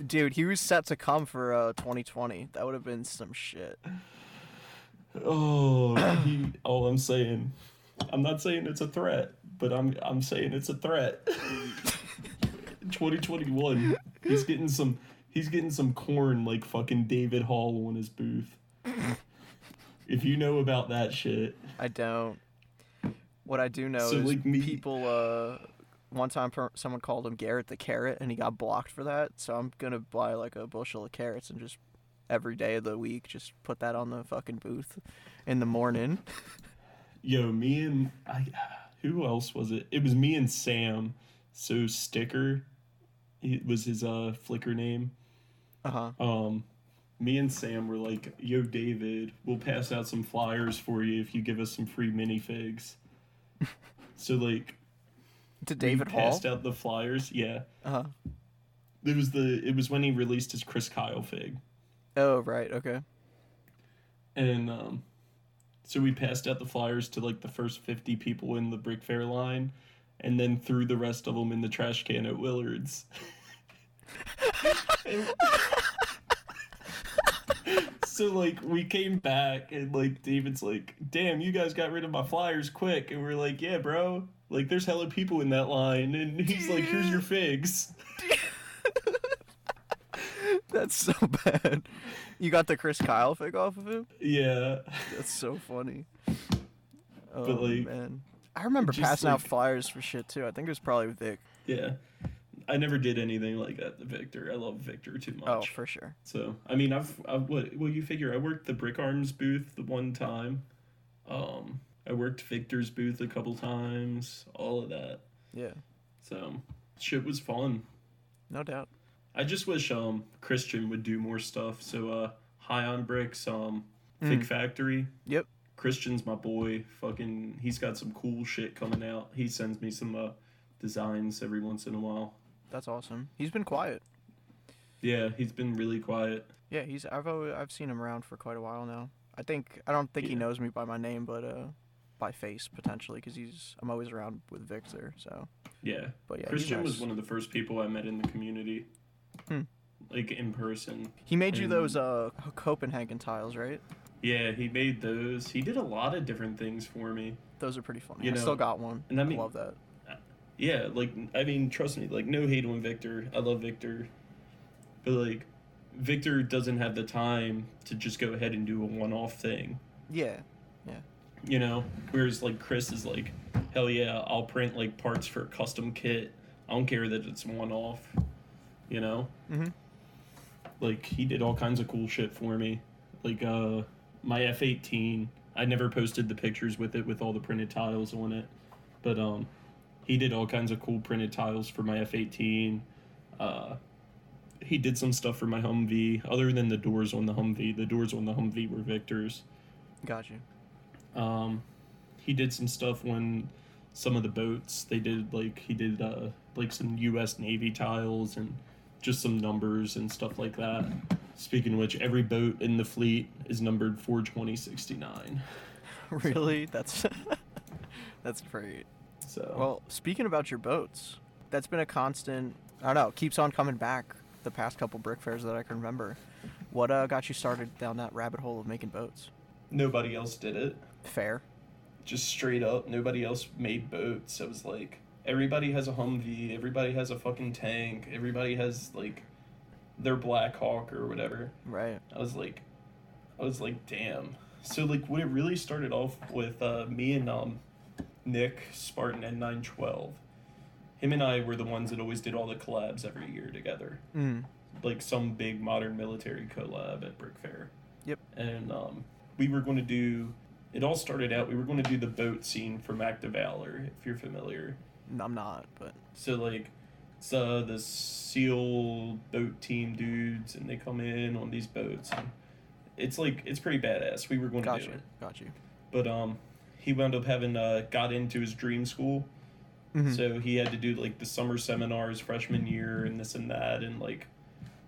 Dude, he was set to come for uh 2020. That would have been some shit. Oh, he. All I'm saying, I'm not saying it's a threat, but I'm I'm saying it's a threat. 2021. He's getting some. He's getting some corn like fucking David Hall on his booth. If you know about that shit, I don't. What I do know So, is like, me- people. Uh, one time, per- someone called him Garrett the Carrot, and he got blocked for that. So I'm gonna buy like a bushel of carrots and just every day of the week just put that on the fucking booth in the morning. yo, me and I. Who else was it? It was me and Sam. So sticker, it was his uh Flickr name. Uh huh. um me and sam were like yo david we'll pass out some flyers for you if you give us some free minifigs so like To David Hall. passed out the flyers yeah Uh huh. it was the it was when he released his chris kyle fig Oh right. Okay. and um so we passed out the flyers to like the first 50 people in the brick fair line and then threw the rest of them in the trash can at willard's so like we came back and like david's like damn you guys got rid of my flyers quick and we're like yeah bro like there's hella people in that line and he's like here's your figs That's so bad. You got the Chris Kyle fig off of him? yeah That's so funny. Oh But, like, man. I remember passing out flyers for shit too. I think it was probably Vic. yeah i never did anything like that to victor i love victor too much Oh, for sure. So I mean, I've, I've what? Well, you figure I worked the Brick Arms booth the one time. Um, I worked Victor's booth a couple times. All of that. Yeah. So shit was fun. No doubt. I just wish um Christian would do more stuff. So uh, High on Bricks, um, Fig Mm. Factory. Yep. Christian's my boy. Fucking, he's got some cool shit coming out. He sends me some uh designs every once in a while. That's awesome. He's been quiet. Yeah, he's been really quiet. Yeah, he's I've always, I've seen him around for quite a while now. I think I don't think he knows me by my name, but uh by face potentially cuz he's I'm always around with Victor, so Yeah. but yeah, Christian he's was one of the first people I met in the community. Hmm. Like in person. He made you those uh Copenhagen tiles, right? Yeah, he made those. He did a lot of different things for me. Those are pretty funny. You I know, still got one. and I mean- love that. Yeah, like I mean, trust me, like no hate on Victor. I love Victor. But like Victor doesn't have the time to just go ahead and do a one-off thing, Yeah. Yeah. You know? Whereas like Chris is like, "Hell yeah, I'll print like parts for a custom kit. I don't care that it's one-off." You know? Mhm. like he did all kinds of cool shit for me like uh my F eighteen. I never posted the pictures with it with all the printed tiles on it, but um, he did all kinds of cool printed tiles for my F eighteen. Uh, he did some stuff for my Humvee. Other than the doors on the Humvee, the doors on the Humvee were Victor's. Gotcha. Um, he did some stuff when some of the boats they did like he did uh like some U.S. Navy tiles and just some numbers and stuff like that. Speaking of which, every boat in the fleet is numbered four twenty sixty nine. really? That's that's great. So Well, speaking about your boats, that's been a constant. I don't know. Keeps on coming back. The past couple brick fairs that I can remember. What uh, got you started down that rabbit hole of making boats? nobody else did it. Fair. Just straight up, nobody else made boats. It was like everybody has a Humvee, everybody has a fucking tank, everybody has like their Black Hawk or whatever. Right. I was like, I was like, damn. So like, when it really started off with uh, me and um, Nick Spartan and nine twelve, him and I were the ones that always did all the collabs every year together, Mm. like some big modern military collab at Brick Fair. Yep. And um, we were going to do. It all started out. We were going to do the boat scene from Act of Valor, if you're familiar. I'm not, but So like, it's uh, the SEAL boat team dudes, and they come in on these boats. And it's like it's pretty badass. We were going to do you. it, Got you. but um, he wound up having uh, got into his dream school, Mhm. so he had to do like the summer seminars freshman year and this and that, and like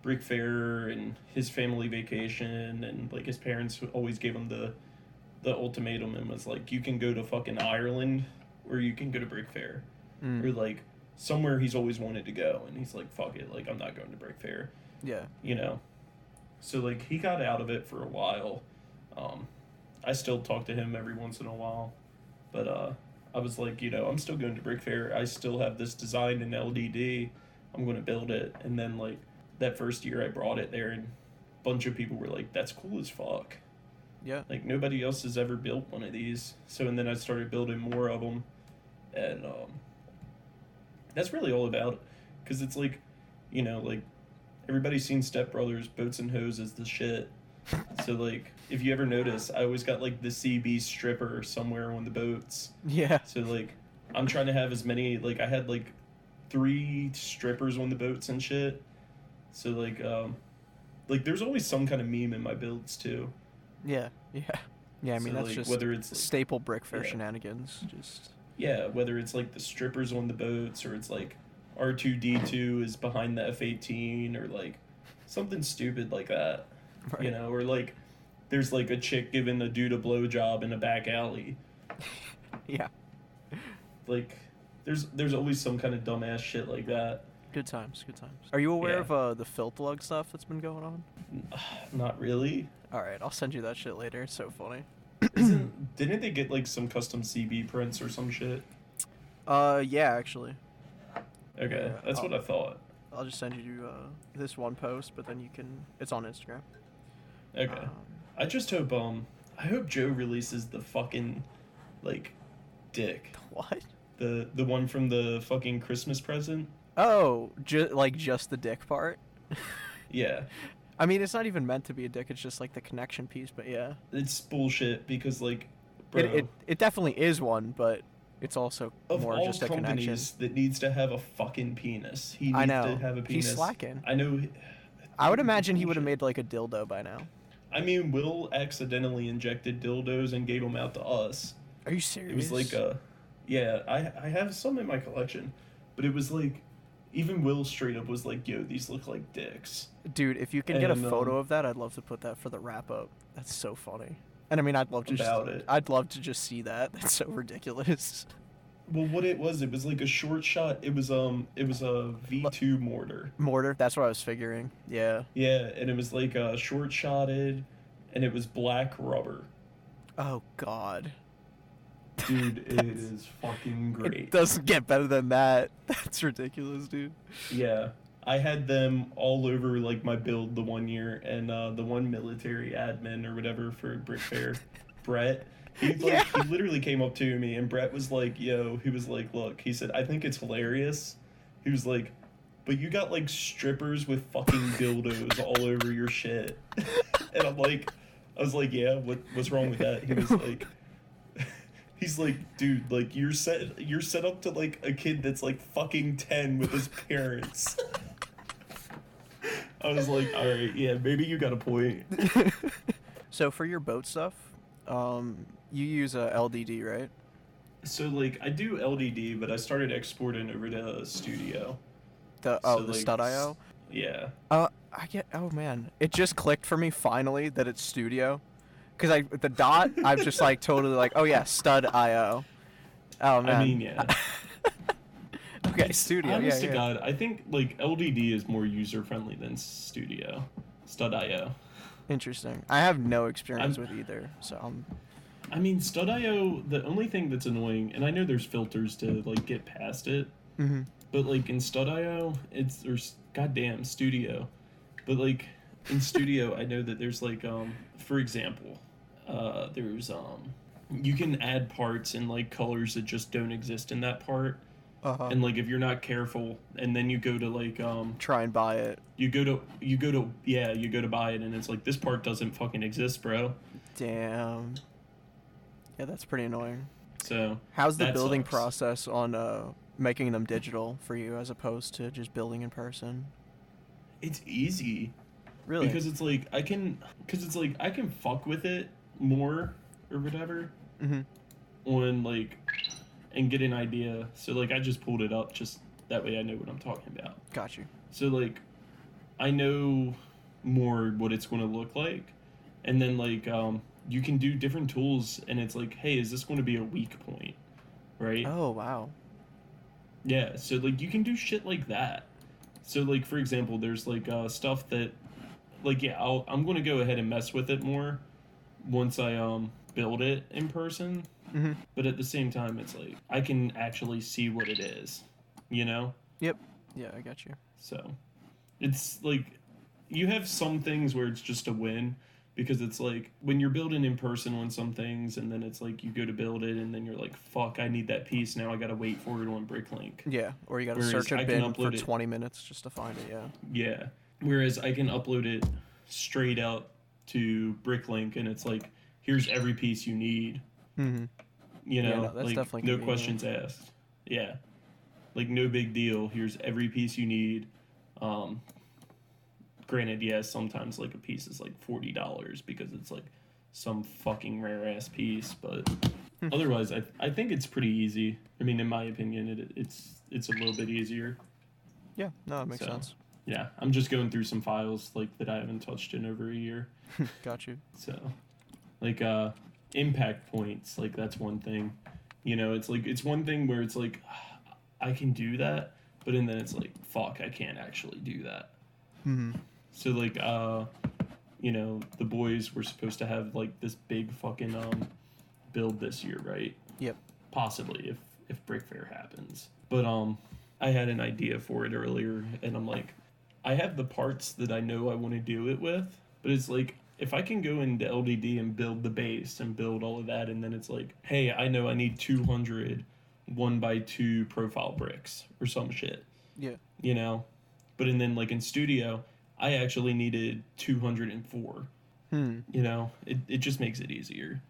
brick fair and his family vacation, and like his parents always gave him the the ultimatum and was like, you can go to fucking Ireland or you can go to brick fair Mm. or like somewhere he's always wanted to go and he's like fuck it like i'm not going to brick fair Yeah. you know so like he got out of it for a while um i still talk to him every once in a while but uh i was like you know i'm still going to brick fair i still have this design in ldd i'm going to build it and then like that first year i brought it there and a bunch of people were like that's cool as fuck Yeah. like nobody else has ever built one of these. So and then I started building more of them, and um, that's really all about it. Cause it's like, you know, like everybody's seen Step Brothers, Boats and Hoses, the shit. so like, if you ever notice, I always got like the CB stripper somewhere on the boats. Yeah. So like, I'm trying to have as many like I had like three strippers on the boats and shit. So like, um, like there's always some kind of meme in my builds too. Yeah. Yeah. Yeah. I mean, So, that's like, just whether it's like, staple brick fair Yeah. shenanigans. Just. yeah, whether it's like the strippers on the boats or it's like R two D two is behind the F eighteen or like something stupid like that, Right. you know, or like there's like a chick giving a dude a blowjob in a back alley. Yeah. Like there's there's always some kind of dumbass shit like that. Good times. Good times. Are you aware Yeah. of uh, the filth lug stuff that's been going on? Not really. All right, I'll send you that shit later. It's so funny. Isn't didn't they get like some custom CB prints or some shit? Uh, yeah, actually, Okay, that's I'll- what I thought. I'll just send you uh, this one post, but then you can. It's on Instagram. Okay. Um, I just hope um I hope Joe releases the fucking like dick. what? The the one from the fucking Christmas present? Oh, ju- like just the dick part. Yeah. I mean, it's not even meant to be a dick. It's just like the connection piece. But yeah, It's bullshit because like bro, it, it it definitely is one, but it's also of more all just a connection. companies that needs to have a fucking penis. He needs I know. to have a penis. He's slacking. I know I would imagine he would have made like a dildo by now. I mean, Will accidentally injected dildos and gave them out to us. Are you serious? It was like a, yeah. I I have some in my collection, but it was like, even Will straight up was like, "Yo, these look like dicks." Dude, if you can get a photo um, of that, I'd love to put that for the wrap up. That's so funny. And I mean, I'd love to About just, it. I'd love to just see that. That's so ridiculous. Well, what it was, it was like a short shot. It was um, it was a V two mortar. Mortar. That's what I was figuring. Yeah. Yeah, and it was like uh, short shotted, and it was black rubber. Oh God. Dude, it is fucking great. It doesn't get better than that. That's ridiculous, dude. Yeah, I had them all over like my build the one year, and uh, the one military admin or whatever for Brick Fair, Brett. He like Yeah. he literally came up to me, and Brett was like, "Yo," he was like, "Look," he said, "I think it's hilarious." He was like, "But you got like strippers with fucking dildos all over your shit," and I'm like. I was like, yeah, what what's wrong with that? He was like He's like, dude, like you're set you're set up to like a kid that's like fucking 10 with his parents. I was like, all right, yeah, maybe you got a point. so for your boat stuff, um, you use a LDD, right? So like I do LDD, but I started exporting over to Studio. The oh So, the like, Stud.io. Yeah. Uh, I get. Oh man, it just clicked for me finally that it's Studio, because I the dot I'm just like totally like oh yeah Stud.io. Oh man. I mean, yeah. okay, Studio. Honest yeah, to yeah. God, I think like LDD is more user friendly than Studio. Stud.io. Interesting. I have no experience I'm- with either, so I'm. I mean, Stud.io, the only thing that's annoying, and I know there's filters to like get past it, hmm but like in Stud.io, it's there's goddamn Studio, but like in Studio, I know that there's like um, for example, uh, there's um, you can add parts and like colors that just don't exist in that part, Uh-huh. and like if you're not careful, and then you go to like um, Try and buy it. you go to you go to yeah, you go to buy it, and it's like this part doesn't fucking exist, bro. Damn. Yeah, that's pretty annoying. So How's the building sucks. process on uh, making them digital for you as opposed to just building in person? it's easy. Really? because it's like I can because it's like I can fuck with it more or whatever hmm on like and get an idea. So like I just pulled it up just that way I know what I'm talking about. Got you. So like I know more what it's going to look like and then like um you can do different tools and it's like hey is this going to be a weak point right Oh wow. yeah, so like you can do shit like that. So like for example, there's like uh, stuff that, like yeah, I'll, I'm gonna go ahead and mess with it more once I um build it in person. hmm But at the same time, it's like I can actually see what it is, you know. Yep yeah, I got you. So it's like you have some things where it's just a win because it's like when you're building in person on some things and then it's like you go to build it and then you're like fuck I need that piece now I gotta wait for it on Bricklink. Yeah, or you got to Whereas search a bin for upload it- 20 minutes just to find it. Yeah. Yeah. Whereas I can upload it straight out to Bricklink and it's like, here's every piece you need. hmm You Yeah, know, no, that's like no questions asked. Yeah. Like no big deal. Here's every piece you need. Um granted, yes, sometimes like a piece is like forty dollars because it's like some fucking rare ass piece, but Hmm. otherwise I I think it's pretty easy. I mean in my opinion it it's it's a little bit easier. Yeah, no, it makes So. sense. Yeah, I'm just going through some files like that I haven't touched in over a year. got you. So, like uh impact points, like that's one thing. You know, it's like it's one thing where it's like I can do that, but and then it's like fuck, I can't actually do that. hmm So like uh you know, the boys were supposed to have like this big fucking um build this year, right? Yep. Possibly if if Brick Fair happens. But um I had an idea for it earlier and I'm like I have the parts that I know I want to do it with, but it's like if I can go into LDD and build the base and build all of that, and then it's like, hey, I know I need 200 one by two profile bricks or some shit, Yeah. you know? But and then like in studio, I actually needed 204, Hmm. you know? It, it just makes it easier.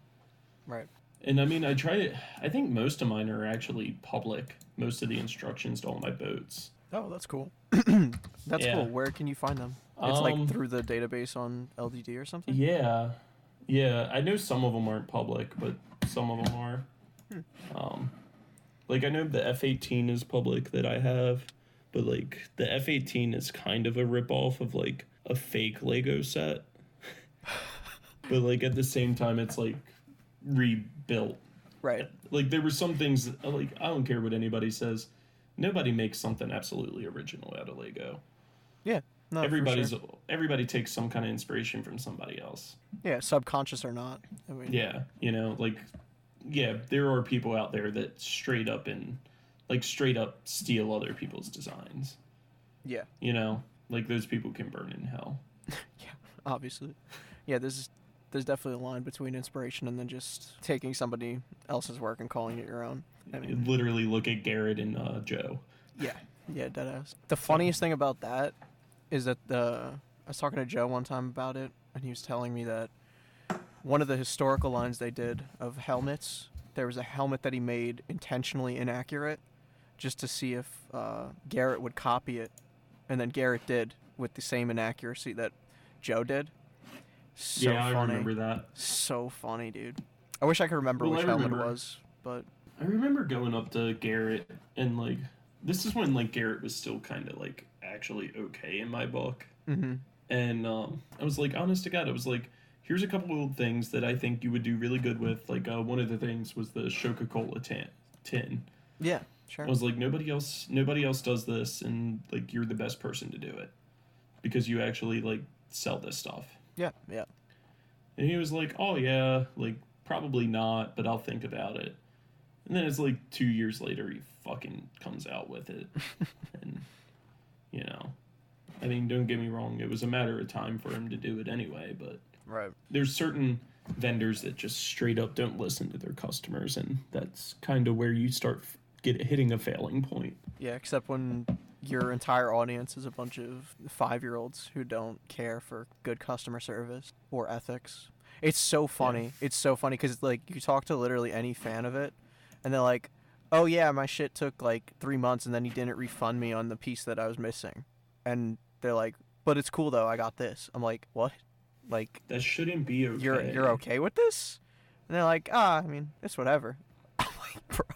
Right. And I mean, I try to, I think most of mine are actually public, most of the instructions to all my boats. Oh, that's cool. that's Yeah. cool. Where can you find them? It's Um, like through the database on LDD or something. Yeah, yeah. I know some of them aren't public, but some of them are. Um, like I know the F eighteen is public that I have, but like the F eighteen is kind of a rip off of like a fake Lego set. but like at the same time, it's like rebuilt. Right. Like there were some things that, like I don't care what anybody says. Nobody makes something absolutely original out of Lego. Yeah. No. Everybody's sure. everybody takes some kind of inspiration from somebody else. Yeah, subconscious or not. I mean, Yeah, you know, like yeah, there are people out there that straight up and like straight up steal other people's designs. Yeah. You know, like those people can burn in hell. Yeah, obviously. Yeah. There's there's definitely a line between inspiration and then just taking somebody else's work and calling it your own. I mean, Literally look at Garrett and uh, Joe. Yeah, yeah, deadass. The funniest thing about that is that the I was talking to Joe one time about it, and he was telling me that one of the historical lines they did of helmets. There was a helmet that he made intentionally inaccurate, just to see if uh, Garrett would copy it, and then Garrett did with the same inaccuracy that Joe did. So yeah, I funny. remember that. So funny, dude. I wish I could remember Well, which I helmet remember- it was, but I remember going up to Garrett and like this is when like Garrett was still kind of like actually okay in my book. hmm And um, I was like, honest to God, I was like, here's a couple of things that I think you would do really good with. Like uh, one of the things was the Coca Cola tin. Tin. yeah, sure. I was like, nobody else, nobody else does this, and like you're the best person to do it because you actually like sell this stuff. yeah, yeah. And he was like, oh yeah, like probably not, but I'll think about it. And then it's like two years later, he fucking comes out with it, and you know, I mean, don't get me wrong, it was a matter of time for him to do it anyway, but Right. there's certain vendors that just straight up don't listen to their customers and that's kind of where you start get hitting a failing point Yeah, except when your entire audience is a bunch of five year olds who don't care for good customer service or ethics. It's so funny. It's so funny because like you talk to literally any fan of it, and they're like, "Oh yeah, my shit took like three months, and then he didn't refund me on the piece that I was missing," and they're like, "But it's cool though. I got this." I'm like, "What? Like that shouldn't be okay you're you're okay with this?" And they're like, "Ah, I mean, it's whatever." I'm like, "Bro,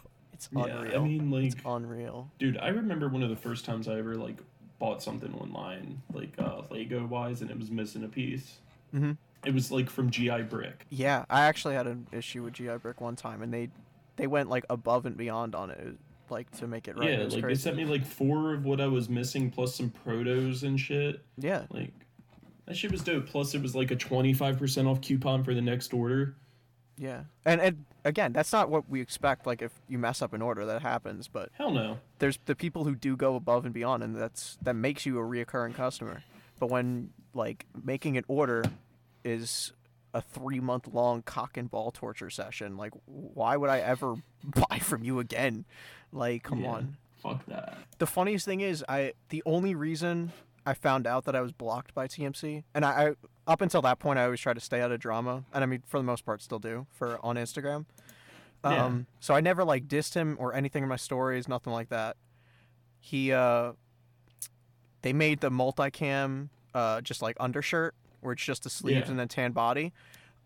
it's yeah i mean like it's unreal." dude i remember one of the first times i ever like bought something online like uh lego wise and it was missing a piece Mm-hmm. it was like from gi brick Yeah, I actually had an issue with GI Brick one time, and they they went like above and beyond on it, like to make it right. yeah it like crazy. they sent me like four of what i was missing plus some protos and shit yeah, like that shit was dope plus it was like a 25% off coupon for the next order yeah, and and again, that's not what we expect. Like if you mess up an order, that happens. But hell no there's the people who do go above and beyond, and that's that makes you a reoccurring customer. But when like making an order is a three month long cock and ball torture session, like why would I ever buy from you again? Like, come Yeah. on. fuck that the funniest thing is I the only reason I found out that I was blocked by TMC and I, I up until that point I always try to stay out of drama and I mean for the most part still do for on Instagram. Yeah. Um so I never like dissed him or anything in my stories, nothing like that. He uh they made the multicam uh just like undershirt where it's just the sleeves Yeah. and then tan body.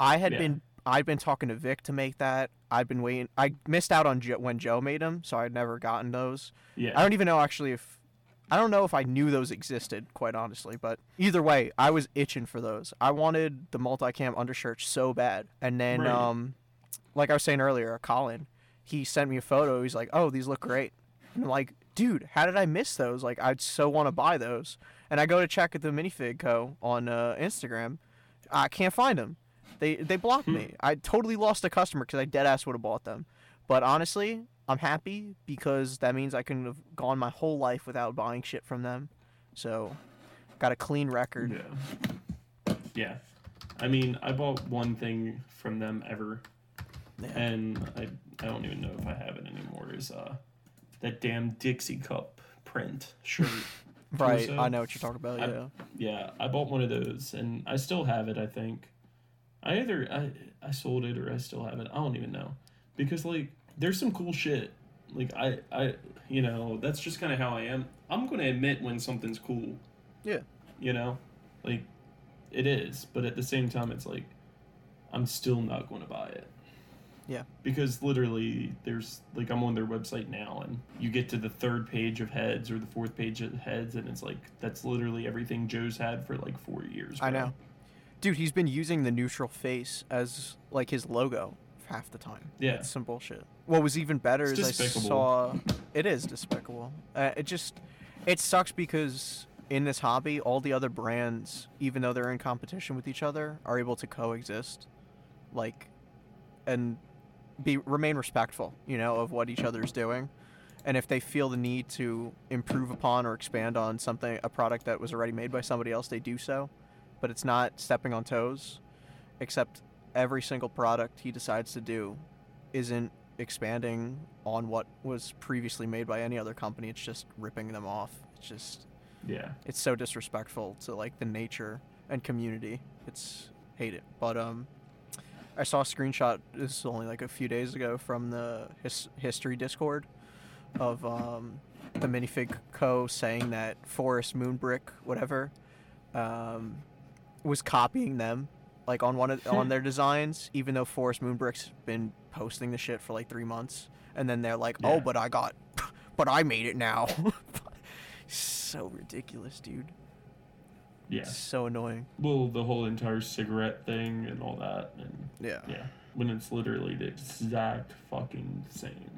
I had Yeah. been I'd been talking to Vic to make that. I'd been waiting. I missed out on when Joe made them, so I'd never gotten those. yeah I don't even know actually if I don't know if I knew those existed, quite honestly. But either way, I was itching for those. I wanted the multicam undershirt so bad, and then Right. um, like I was saying earlier, Colin, he sent me a photo. He's like, "Oh, these look great," and I'm like, "Dude, how did I miss those? Like, I'd so want to buy those." And I go to check at the Minifig Co. on uh, Instagram. I can't find them. They they blocked me. I totally lost a customer because I dead ass would have bought them. But honestly, I'm happy because that means I can have gone my whole life without buying shit from them. So, got a clean record. Yeah. Yeah. I mean, I bought one thing from them ever, Yeah. and I I don't even know if I have it anymore. Is uh that damn Dixie cup print shirt? Right. I know what you're talking about. I- Yeah. Yeah, I bought one of those, and I still have it. I think. I either I I sold it or I still have it. I don't even know, because like there's some cool shit. Like I I you know that's just kind of how I am. I'm gonna admit when something's cool. Yeah. You know, like it is, but at the same time, it's like I'm still not going to buy it. Yeah. Because literally, there's like I'm on their website now, and you get to the third page of heads or the fourth page of heads, and it's like that's literally everything Joe's had for like four years. I know. Dude, he's been using the neutral face as like his logo half the time. Yeah. It's some bullshit. What was even better It's is despicable. I saw it is despicable. Uh, it just it sucks because in this hobby, all the other brands, even though they're in competition with each other, are able to coexist, like, and be remain respectful, you know, of what each other's doing. And if they feel the need to improve upon or expand on something, a product that was already made by somebody else, they do so. But it's not stepping on toes, except every single product he decides to do isn't expanding on what was previously made by any other company. It's just ripping them off. It's just Yeah. it's so disrespectful to like the nature and community. It's hate it. But um I saw a screenshot. This is only like a few days ago from the his, history Discord of um, the minifig co saying that Forest Moonbrick, whatever, um, was copying them like on one of, on their designs, even though Forest Moonbrick's been posting the shit for like three months, and then they're like, "Oh, Yeah. but I got, but I made it now." so ridiculous, dude. Yeah. So annoying. Well, the whole entire cigarette thing and all that, and Yeah. yeah, when it's literally the exact fucking same.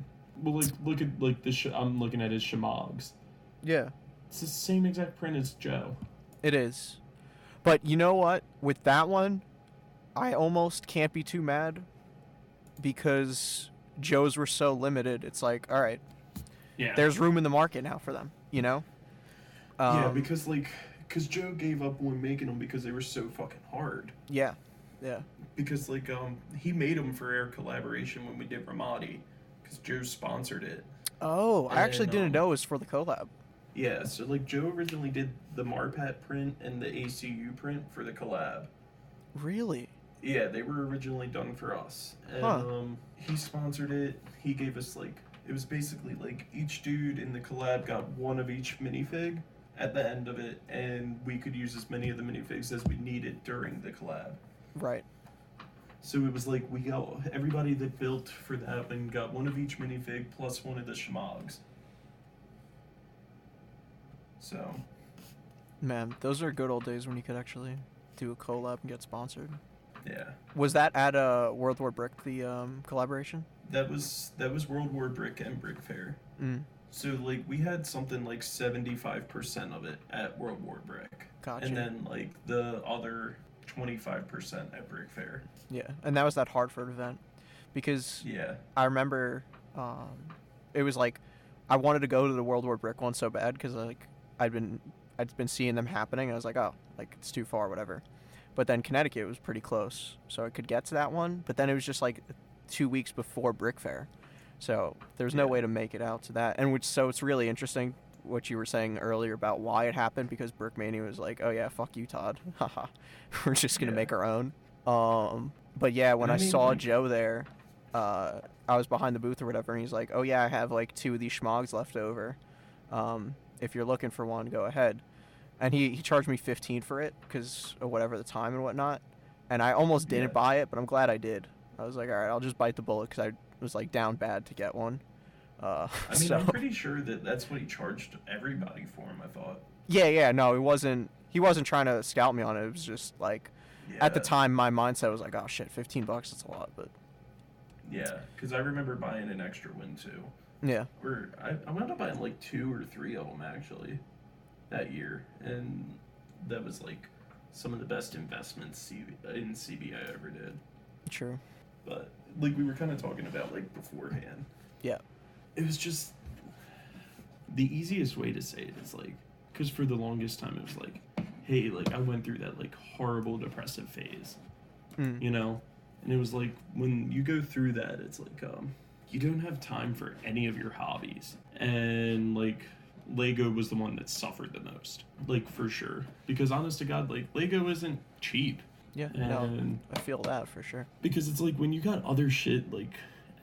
Well, like look at like the sh- I'm looking at his shemaghs. Yeah. It's the same exact print as Joe. It is. But you know what? With that one, I almost can't be too mad because Joe's were so limited. It's like, all right, Yeah. there's room in the market now for them, you know? yeah, Um, because like, because Joe gave up on making them because they were so fucking hard. yeah. Yeah. Because like, um, he made them for our collaboration when we did Ramadi, because Joe sponsored it. Oh, I actually then, didn't um, know it was for the collab. Yeah, so like Joe originally did the Marpat print and the ACU print for the collab. Really? Yeah, they were originally done for us. And Huh. um, he sponsored it. He gave us like it was basically like each dude in the collab got one of each minifig at the end of it, and we could use as many of the minifigs as we needed during the collab. Right. So it was like we got everybody that built for that one got one of each minifig plus one of the shmogs. So Man, those are good old days when you could actually do a collab and get sponsored. Yeah. Was that at uh, World War Brick, the um, collaboration? That was that was World War Brick and Brick Fair. Mm. So like we had something like seventy five percent of it at World War Brick, Gotcha. and then like the other twenty five percent at Brick Fair. Yeah, and that was that Hartford event because Yeah, I remember um, it was like I wanted to go to the World War Brick one so bad because like I'd been I'd been seeing them happening. I was like, oh, like it's too far, whatever. But then Connecticut was pretty close, so I could get to that one. But then it was just like two weeks before Brick Fair, so there's no Yeah. way to make it out to that. And which so it's really interesting what you were saying earlier about why it happened because Brick Brickmania was like, oh yeah, fuck you, Todd. Haha, we're just gonna Yeah. make our own. Um, but yeah, when I I, mean, saw like- Joe there, uh, I was behind the booth or whatever, and he's like, "Oh yeah, I have like two of these schmogs left over. Um, if you're looking for one, go ahead." And he, he charged me 15 for it because of whatever the time and whatnot. And I almost didn't Yeah. buy it, but I'm glad I did. I was like, all right, I'll just bite the bullet because I was like down bad to get one. Uh, I mean so I'm pretty sure that that's what he charged everybody for him. I thought. yeah, yeah, no, it wasn't. He wasn't trying to scout me on it. It was just like at the time, my mindset was like, oh shit, 15 bucks, that's a lot. But Yeah, because I remember buying an extra one too. yeah, Or I, I wound up buying like two or three of them actually that year, and that was like some of the best investments CB, in CB I ever did. true. But like we were kind of talking about like beforehand, Yeah. it was just the easiest way to say it is like because for the longest time it was like, hey, like I went through that like horrible depressive phase, Mm. you know, and it was like when you go through that, it's like um you don't have time for any of your hobbies, and like Lego was the one that suffered the most, like for sure, because honest to God, like Lego isn't cheap, Yeah, no, I feel that for sure. because it's like when you got other shit like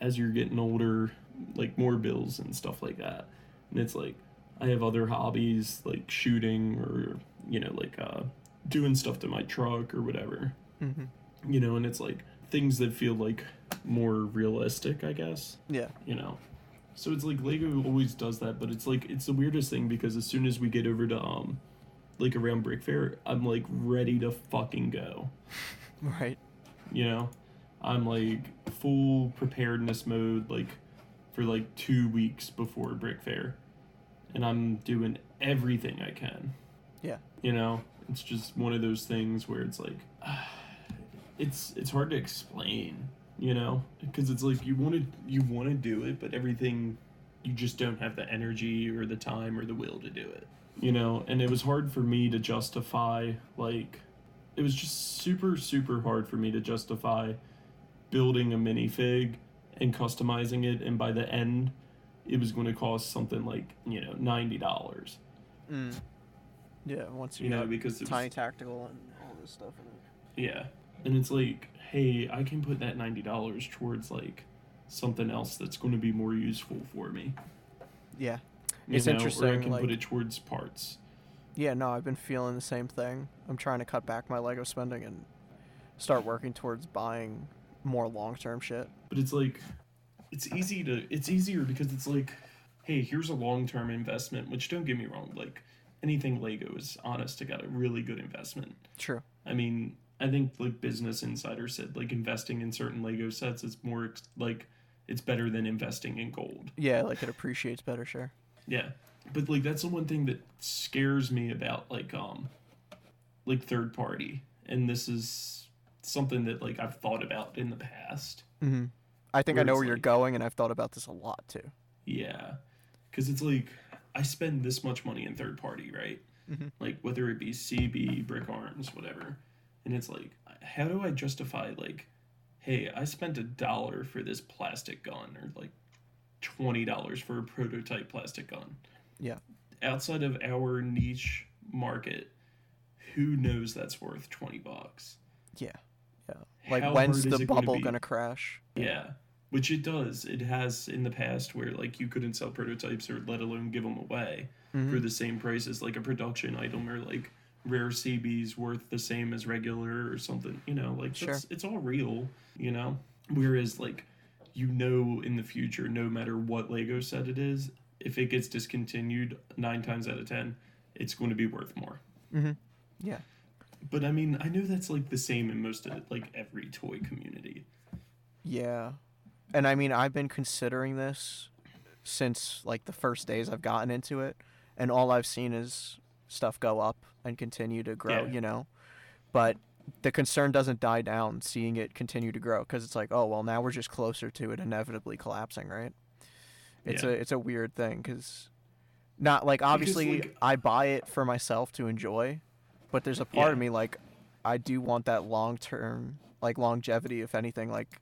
as you're getting older like more bills and stuff like that and it's like i have other hobbies like shooting or you know like uh doing stuff to my truck or whatever. Hmm you know and it's like things that feel like more realistic i guess. Yeah, you know so it's like lego always does that but it's like it's the weirdest thing because as soon as we get over to um like around brick fair i'm like ready to fucking go. Right. you know? I'm like full preparedness mode like for like two weeks before brick fair. And i'm doing everything i can. Yeah. you know? It's just one of those things where it's like it's it's hard to explain you know because it's like you want to you want to do it but everything you just don't have the energy or the time or the will to do it you know and it was hard for me to justify like it was just super super hard for me to justify building a minifig and customizing it and by the end it was going to cost something like you know $90 Mm. Yeah, once you, you know because it was, tiny tactical and all this stuff in it. yeah and it's like, hey, I can put that ninety dollars towards like something else that's going to be more useful for me. Yeah. You It's know, Or I can like- put it towards parts. Yeah, no, I've been feeling the same thing. I'm trying to cut back my Lego spending and start working towards buying more long-term shit. But it's like, it's easy to, it's easier because it's like, hey, here's a long term investment. Which don't get me wrong, like anything Lego is honest to God a really good investment. True. I mean, I think like Business Insider said, like investing in certain Lego sets is more like it's better than investing in gold. Yeah, like it appreciates better, sure. Yeah, but like that's the one thing that scares me about like um, like third party, and this is something that like I've thought about in the past. Mm-hmm. I think I know where you're like- going, and I've thought about this a lot too. Yeah, because it's like I spend this much money in third party, right? Mhm. Like whether it be CB, Brick Arms, whatever, and it's like, how do I justify like, hey, I spent a dollar for this plastic gun, or like twenty dollars for a prototype plastic gun? Yeah. Outside of our niche market, who knows that's worth twenty bucks? Yeah, yeah. Like How when's the it gonna bubble gonna crash? Yeah, which it does. It has in the past where like you couldn't sell prototypes or let alone give them away Mhm. for the same price as like a production item or like rare CBs worth the same as regular or something. You know, like Sure. it's all real. You know, whereas like you know in the future, no matter what Lego set it is, if it gets discontinued nine times out of ten, it's going to be worth more. Mm-hmm. Yeah. But I mean, I know that's like the same in most of like every toy community. Yeah. And I mean, I've been considering this since like the first days I've gotten into it, and all I've seen is stuff go up and continue to grow, Yeah. you know? But the concern doesn't die down seeing it continue to grow because it's like, oh, well, now we're just closer to it inevitably collapsing, right? It's Yeah. a it's a weird thing cuz not like obviously like- I buy it for myself to enjoy, but there's a part of me like I do want that long term like longevity if anything like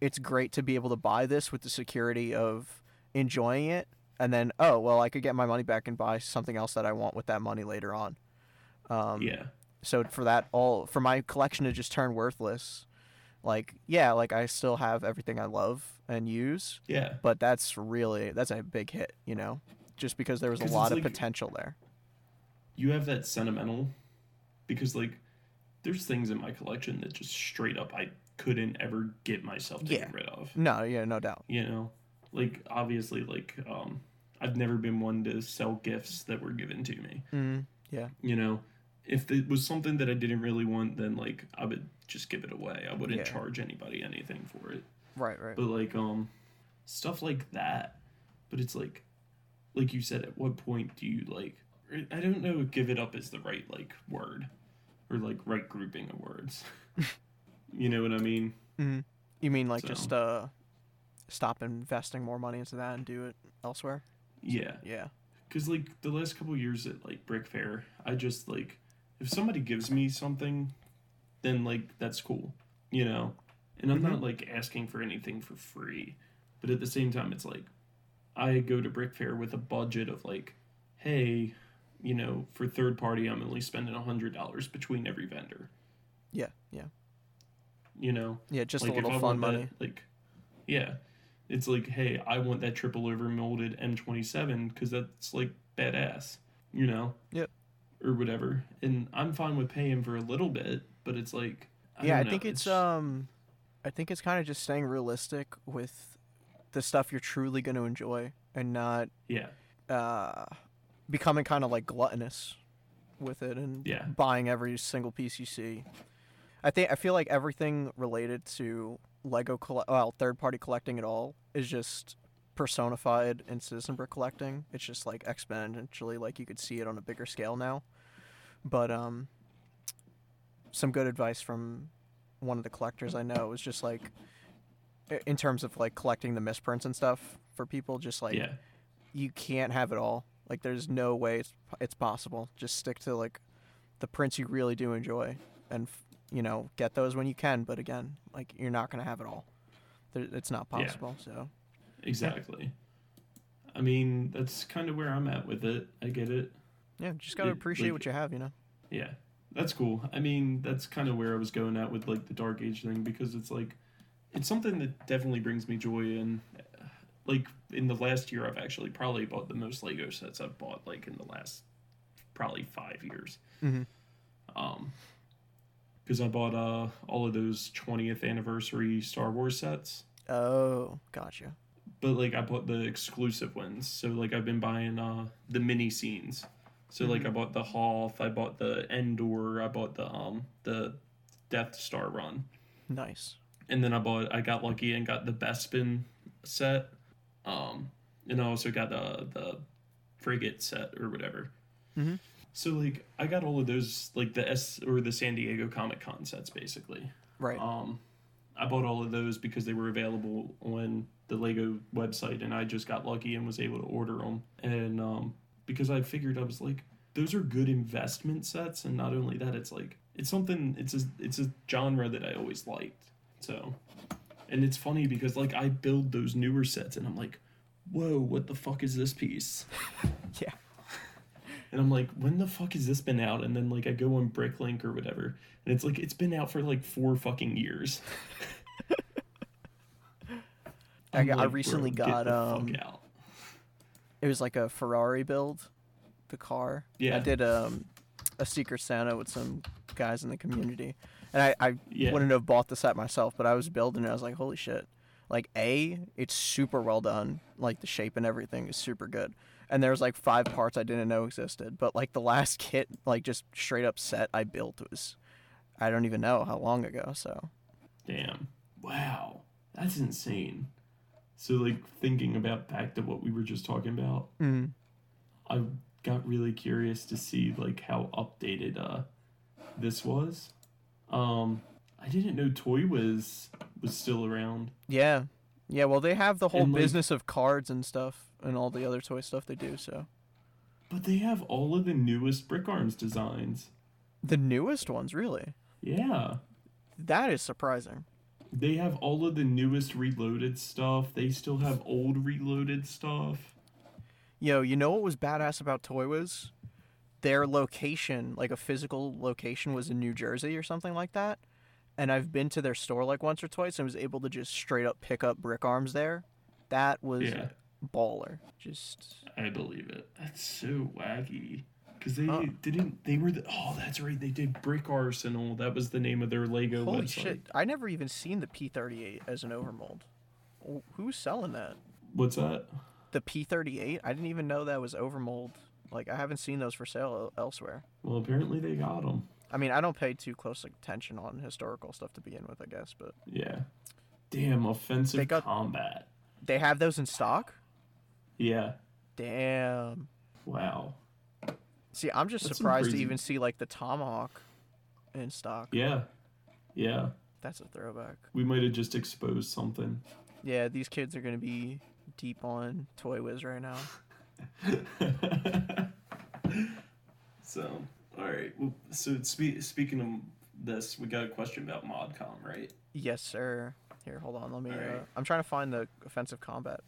it's great to be able to buy this with the security of enjoying it and then oh well I could get my money back and buy something else that I want with that money later on. Um yeah. so for that all for my collection to just turn worthless like yeah like I still have everything I love and use Yeah. but that's really that's a big hit, you know, just because there was a lot of like- potential there. you have that sentimental because like there's things in my collection that just straight up I couldn't ever get myself to Yeah. get rid of. No, yeah, no doubt. You know? Like obviously like um I've never been one to sell gifts that were given to me. Mm, yeah, You know? If it was something that I didn't really want, then like I would just give it away. I wouldn't Yeah. charge anybody anything for it. right, right. But like um stuff like that. But it's like like you said, at what point do you like I don't know if give it up is the right like word. Or like right grouping of words. you know what I mean? Mm. You mean like So- just uh, stop investing more money into that and do it elsewhere? Yeah. Yeah, Cause like the last couple years at like Brick Fair, I just like if somebody gives me something, then like that's cool. You know? And I'm not mm-hmm. like asking for anything for free. But at the same time it's like I go to Brick Fair with a budget of like, hey, you know, for third party I'm only spending a hundred dollars between every vendor. yeah, yeah, You know? yeah. Just like a little fun want that, money. like yeah. It's like, hey, I want that triple over molded M27 because that's like badass, you know? Yep. Or whatever. And I'm fine with paying for a little bit, but it's like, I yeah, I think it's um, I think it's kind of just staying realistic with the stuff you're truly going to enjoy and not yeah, uh, becoming kind of like gluttonous with it and Yeah. buying every single piece you see. I think I feel like everything related to Lego, colle- well, third party collecting at all is just personified in Citizen Brick collecting. It's just like exponentially, like you could see it on a bigger scale now. But um, some good advice from one of the collectors I know is just like, in terms of like collecting the misprints and stuff for people, just like yeah, you can't have it all. Like there's no way it's it's possible. Just stick to like the prints you really do enjoy, and f- you know get those when you can. But again, like you're not gonna have it all. It's not Yeah. possible. So exactly. I mean, that's kind of where I'm at with it. I get it. yeah, just gotta It- appreciate like- what you have. You know. Yeah. That's cool. I mean, that's kind of where I was going at with like the Dark Age thing because it's like it's something that definitely brings me joy and like in the last year I've actually probably bought the most Lego sets I've bought like in the last probably 5 years. Mhm. Um because I bought uh all of those 20th anniversary Star Wars sets. Oh, gotcha. but like I bought the exclusive ones. So like I've been buying uh the mini scenes. So like I bought the Hoth, I bought the Endor, I bought the um the Death Star run, Nice. and then I bought I got lucky and got the Bespin set, um, and I also got the the frigate set or whatever. Mhm. So like I got all of those like the S or the San Diego Comic Con sets basically. Right. Um, I bought all of those because they were available on the Lego website, and I just got lucky and was able to order them. And um, because I figured I was like, those are good investment sets, and not only that, it's like it's something. It's a it's a genre that I always liked. So, and it's funny because like I build those newer sets, and I'm like, whoa, what the fuck is this piece? Yeah. And I'm like, when the fuck has this been out? And then like I go on Bricklink or whatever, and it's like it's been out for like four fucking years. I got- I recently "Bro, got, um, out." It was like a Ferrari build, the car. Yeah. I did um, a Secret Santa with some guys in the community, and I, I Yeah. wouldn't have bought the set myself, but I was building it. I was like, holy shit! Like a, it's super well done. Like the shape and everything is super good. And there's like five parts I didn't know existed, but like the last kit, like just straight up set I built was, I don't even know how long ago. So Damn. Wow. That's insane. So like thinking about back to what we were just talking about, mm. I got really curious to see like how updated uh this was. Um I didn't know Toy Wiz was still around. yeah, yeah. Well, they have the whole And, like- business of cards and stuff, and all the other toy stuff they do. So But they have all of the newest Brick Arms designs. the newest ones, really. Yeah. That is surprising. They have all of the newest reloaded stuff. They still have old reloaded stuff. Yo, you know what was badass about Toy Wiz? Their location, like a physical location, was in New Jersey or something like that. And I've been to their store like once or twice and was able to just straight up pick up brick arms there. That was Yeah. baller. Just I believe it. That's so wacky. Because they didn't. They were the. Oh, that's right. They did Brick Arsenal. That was the name of their Lego holy website. shit! I never even seen the P38 as an overmold. Who's selling that? What's that? The P38? I didn't even know that was overmold. Like I haven't seen those for sale elsewhere. Well, apparently they got them. I mean, I don't pay too close attention on historical stuff to begin with, I guess, but Yeah. Damn, offensive They got- combat. they have those in stock. Yeah. Damn. Wow. See, I'm just That's surprised to even see like the tomahawk in stock. Yeah. Yeah. That's a throwback. We might have just exposed something. Yeah, these kids are gonna be deep on Toy Wiz right now. so, all right. Well, so spe- speaking of this, we got a question about ModCom, right? Yes, sir. Here, hold on. Let me. Uh, I'm trying to find the offensive combat.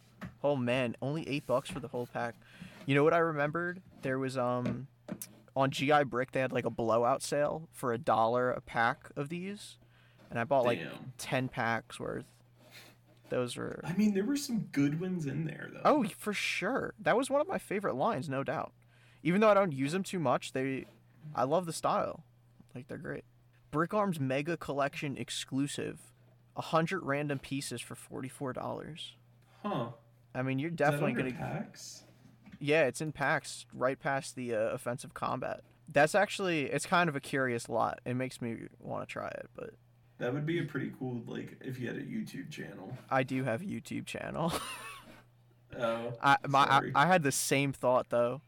Oh man, only eight bucks for the whole pack. You know what I remembered? There was um, on GI Brick they had like a blowout sale for a dollar a pack of these, and I bought like ten packs worth. Those were I mean, there were some good ones in there, though. Oh, for sure. That was one of my favorite lines, no doubt. Even though I don't use them too much, they I love the style. Like they're great. Brick Arms Mega Collection exclusive. A hundred random pieces for forty four dollars. Huh. I mean, you're definitely under gonna. packs. Yeah, it's in packs right past the uh, offensive combat. That's actually it's kind of a curious lot. It makes me want to try it, but That would be a pretty cool, like, if you had a YouTube channel. I do have a YouTube channel. Oh. I my I. I had the same thought though.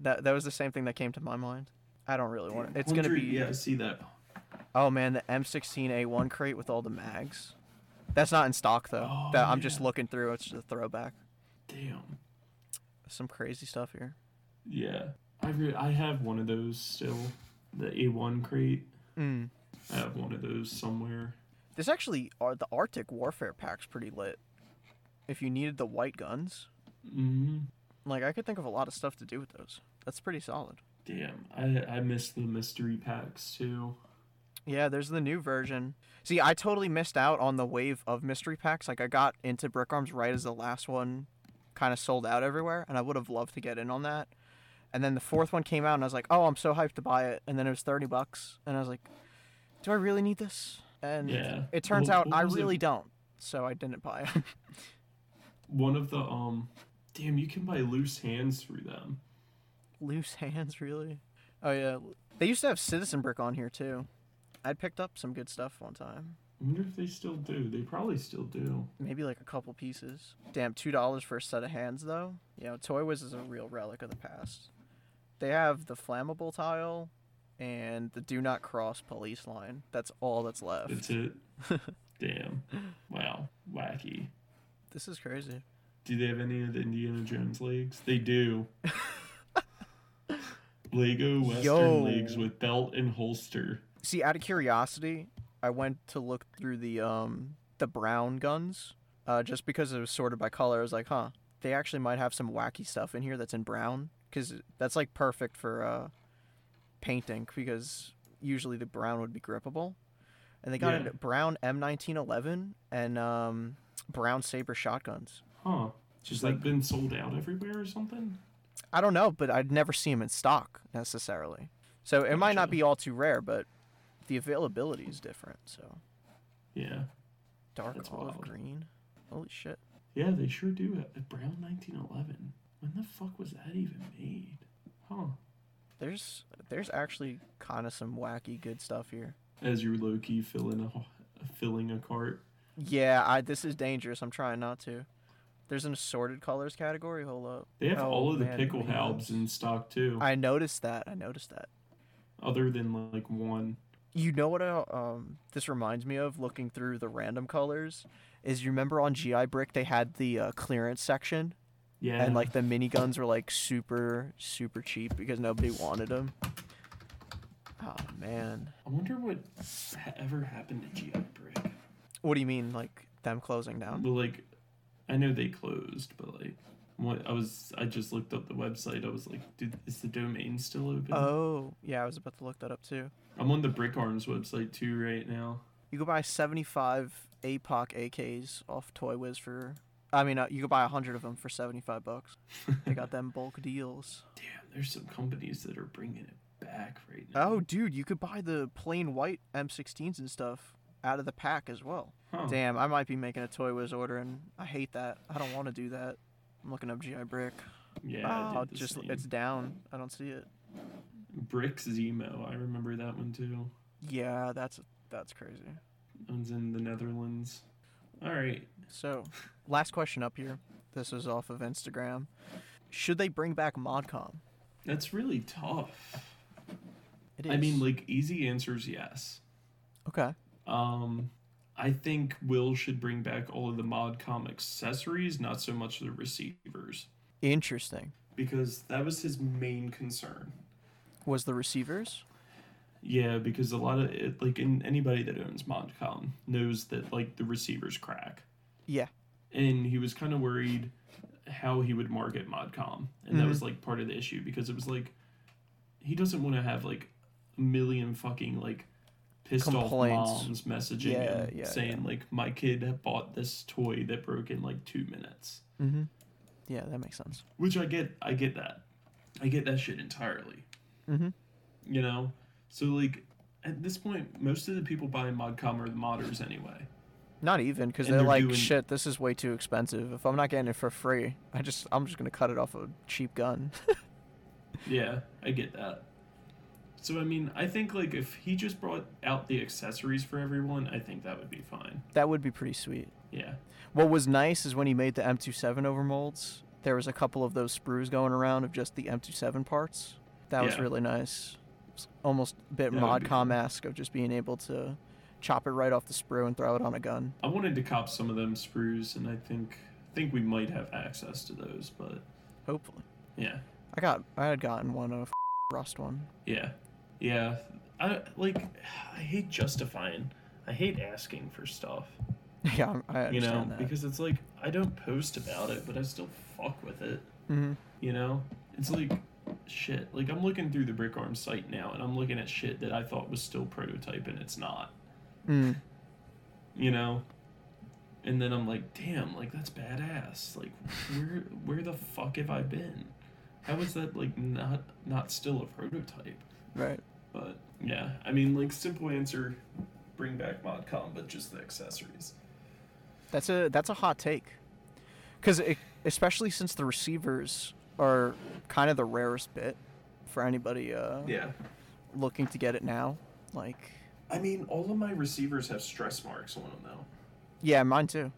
That that was the same thing that came to my mind. I don't really want it. It's gonna be Yeah, see that. oh man, the M16A1 crate with all the mags. That's not in stock though. Oh, that I'm just looking through. It's just a throwback. Damn. Some crazy stuff here. Yeah. I re- I have one of those still. The A1 crate. Mm. I have one of those somewhere. This actually are the Arctic Warfare pack's pretty lit. If you needed the white guns, hmm like I could think of a lot of stuff to do with those. That's pretty solid. Damn, I I miss the mystery packs too. Yeah, there's the new version. See, I totally missed out on the wave of mystery packs. Like, I got into Brick Arms right as the last one kind of sold out everywhere, and I would have loved to get in on that. And then the fourth one came out, and I was like, oh, I'm so hyped to buy it. And then it was 30 bucks, and I was like, do I really need this? And Yeah. it turns out I was it? really don't. So I didn't buy it. One of the um, damn, you can buy loose hands through them. Loose hands, really? Oh, yeah. They used to have Citizen Brick on here, too. I'd picked up some good stuff one time. I wonder if they still do. They probably still do. Maybe like a couple pieces. Damn, two dollars for a set of hands though. You know, Toy Wiz is a real relic of the past. They have the flammable tile and the do not cross police line. That's all that's left. That's it. Damn. Wow. Wacky. This is crazy. Do they have any of the Indiana Jones leagues? They do. Lego Western Yo. legs with belt and holster. See, out of curiosity, I went to look through the um the brown guns, uh, just because it was sorted by color. I was like, huh, they actually might have some wacky stuff in here that's in brown, because that's like perfect for uh painting, because usually the brown would be grippable, and they got Yeah. a brown M1911 and um brown saber shotguns. Huh. Just Has like been sold out everywhere or something? I don't know, but I'd never see them in stock necessarily. So it might not be all too rare, but the availability is different. So Yeah. dark That's olive wild. green. Holy shit. Yeah, they sure do. A brown 1911. When the fuck was that even made? Huh. There's there's actually kind of some wacky good stuff here. As you're low key filling a filling a cart. Yeah, I this is dangerous. I'm trying not to. There's an assorted colors category. Hold up. They have Oh, all of the man, pickelhaubes in stock too, I noticed that. I noticed that. other than like one. You know what I, um this reminds me of looking through the random colors is you remember on GI Brick they had the uh, clearance section Yeah. and like the miniguns were like super super cheap because nobody wanted them. Oh man. I wonder what ever happened to GI Brick. What do you mean like them closing down? Well, like, I know they closed, but like, what I was, I just looked up the website. I was like, dude, is the domain still open? Oh, yeah, I was about to look that up too. I'm on the Brick Arms website too right now. You could buy 75 APOC AKs off Toy Wiz for. I mean, uh, you could buy 100 of them for 75 bucks. They got them bulk deals. Damn, there's some companies that are bringing it back right now. Oh, dude, you could buy the plain white M16s and stuff out of the pack as well. Huh. Damn, I might be making a Toy Wiz order, and I hate that. I don't want to do that. I'm looking up GI Brick. Yeah, I oh, just same. it's down. I don't see it. Brick Zemo. I remember that one too. Yeah, that's that's crazy. That one's in the Netherlands. All right. So, last question up here. This is off of Instagram. Should they bring back ModCom? That's really tough. It I mean, like easy answers, yes. okay. Um, I think Will should bring back all of the ModCom accessories, not so much the receivers, Interesting. because that was his main concern. Was the receivers? Yeah, because a lot of it, like in anybody that owns ModCom knows that like the receivers crack, Yeah. and he was kind of worried how he would market ModCom, and that Mhm. was like part of the issue because it was like he doesn't want to have like a million fucking like pissed Complaints. off moms messaging Yeah, him yeah, saying like my kid bought this toy that broke in like two minutes, Mm-hmm. Yeah, that makes sense. which I get. I get that. I get that shit entirely. Mm-hmm. You know, so like at this point, most of the people buying ModCom are the modders anyway. Not even because they're, they're like, doing- shit. This is way too expensive. If I'm not getting it for free, I just I'm just gonna cut it off a cheap gun. Yeah, I get that. So I mean, I think like if he just brought out the accessories for everyone, I think that would be fine. that would be pretty sweet. Yeah. What was nice is when he made the M27 overmolds. There was a couple of those sprues going around of just the M27 parts. That was really nice. It's almost a bit That would be modcom esque of just being able to chop it right off the sprue and throw it on a gun. I wanted to cop some of them sprues, and I think think we might have access to those, but Hopefully, yeah, I got I had gotten one of rust one. yeah, yeah. I like. I hate justifying. I hate asking for stuff. yeah, I understand You know, that. because it's like I don't post about it, but I still fuck with it. hmm You know, it's like shit. Like I'm looking through the Brick Arms site now, and I'm looking at shit that I thought was still prototype, and it's not. Mm. You know. And then I'm like, damn, like that's badass. Like, where where the fuck have I been? How is that like not not still a prototype? Right. But yeah, I mean, like simple answer, bring back ModCom, but just the accessories. That's a that's a hot take. Because especially since the receivers are kind of the rarest bit for anybody uh, Yeah. looking to get it now. Like, I mean, all of my receivers have stress marks on them though. yeah, mine too.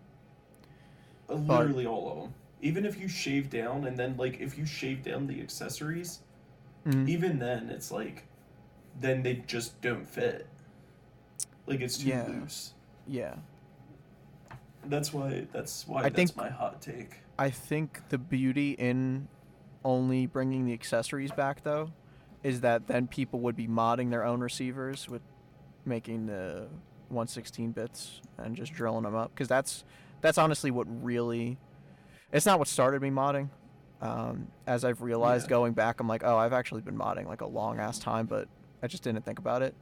Uh, Literally all of them. Even if you shave down, and then like if you shave down the accessories, Mhm. even then it's like, then they just don't fit. Like it's too Yeah. loose. Yeah. That's why. That's why. I that's think- my hot take. I think the beauty in only bringing the accessories back though is that then people would be modding their own receivers with making the 116 bits and just drilling them up because that's that's honestly what really it's not what started me modding um, as i've realized Yeah. going back i'm like oh i've actually been modding like a long ass time but i just didn't think about it.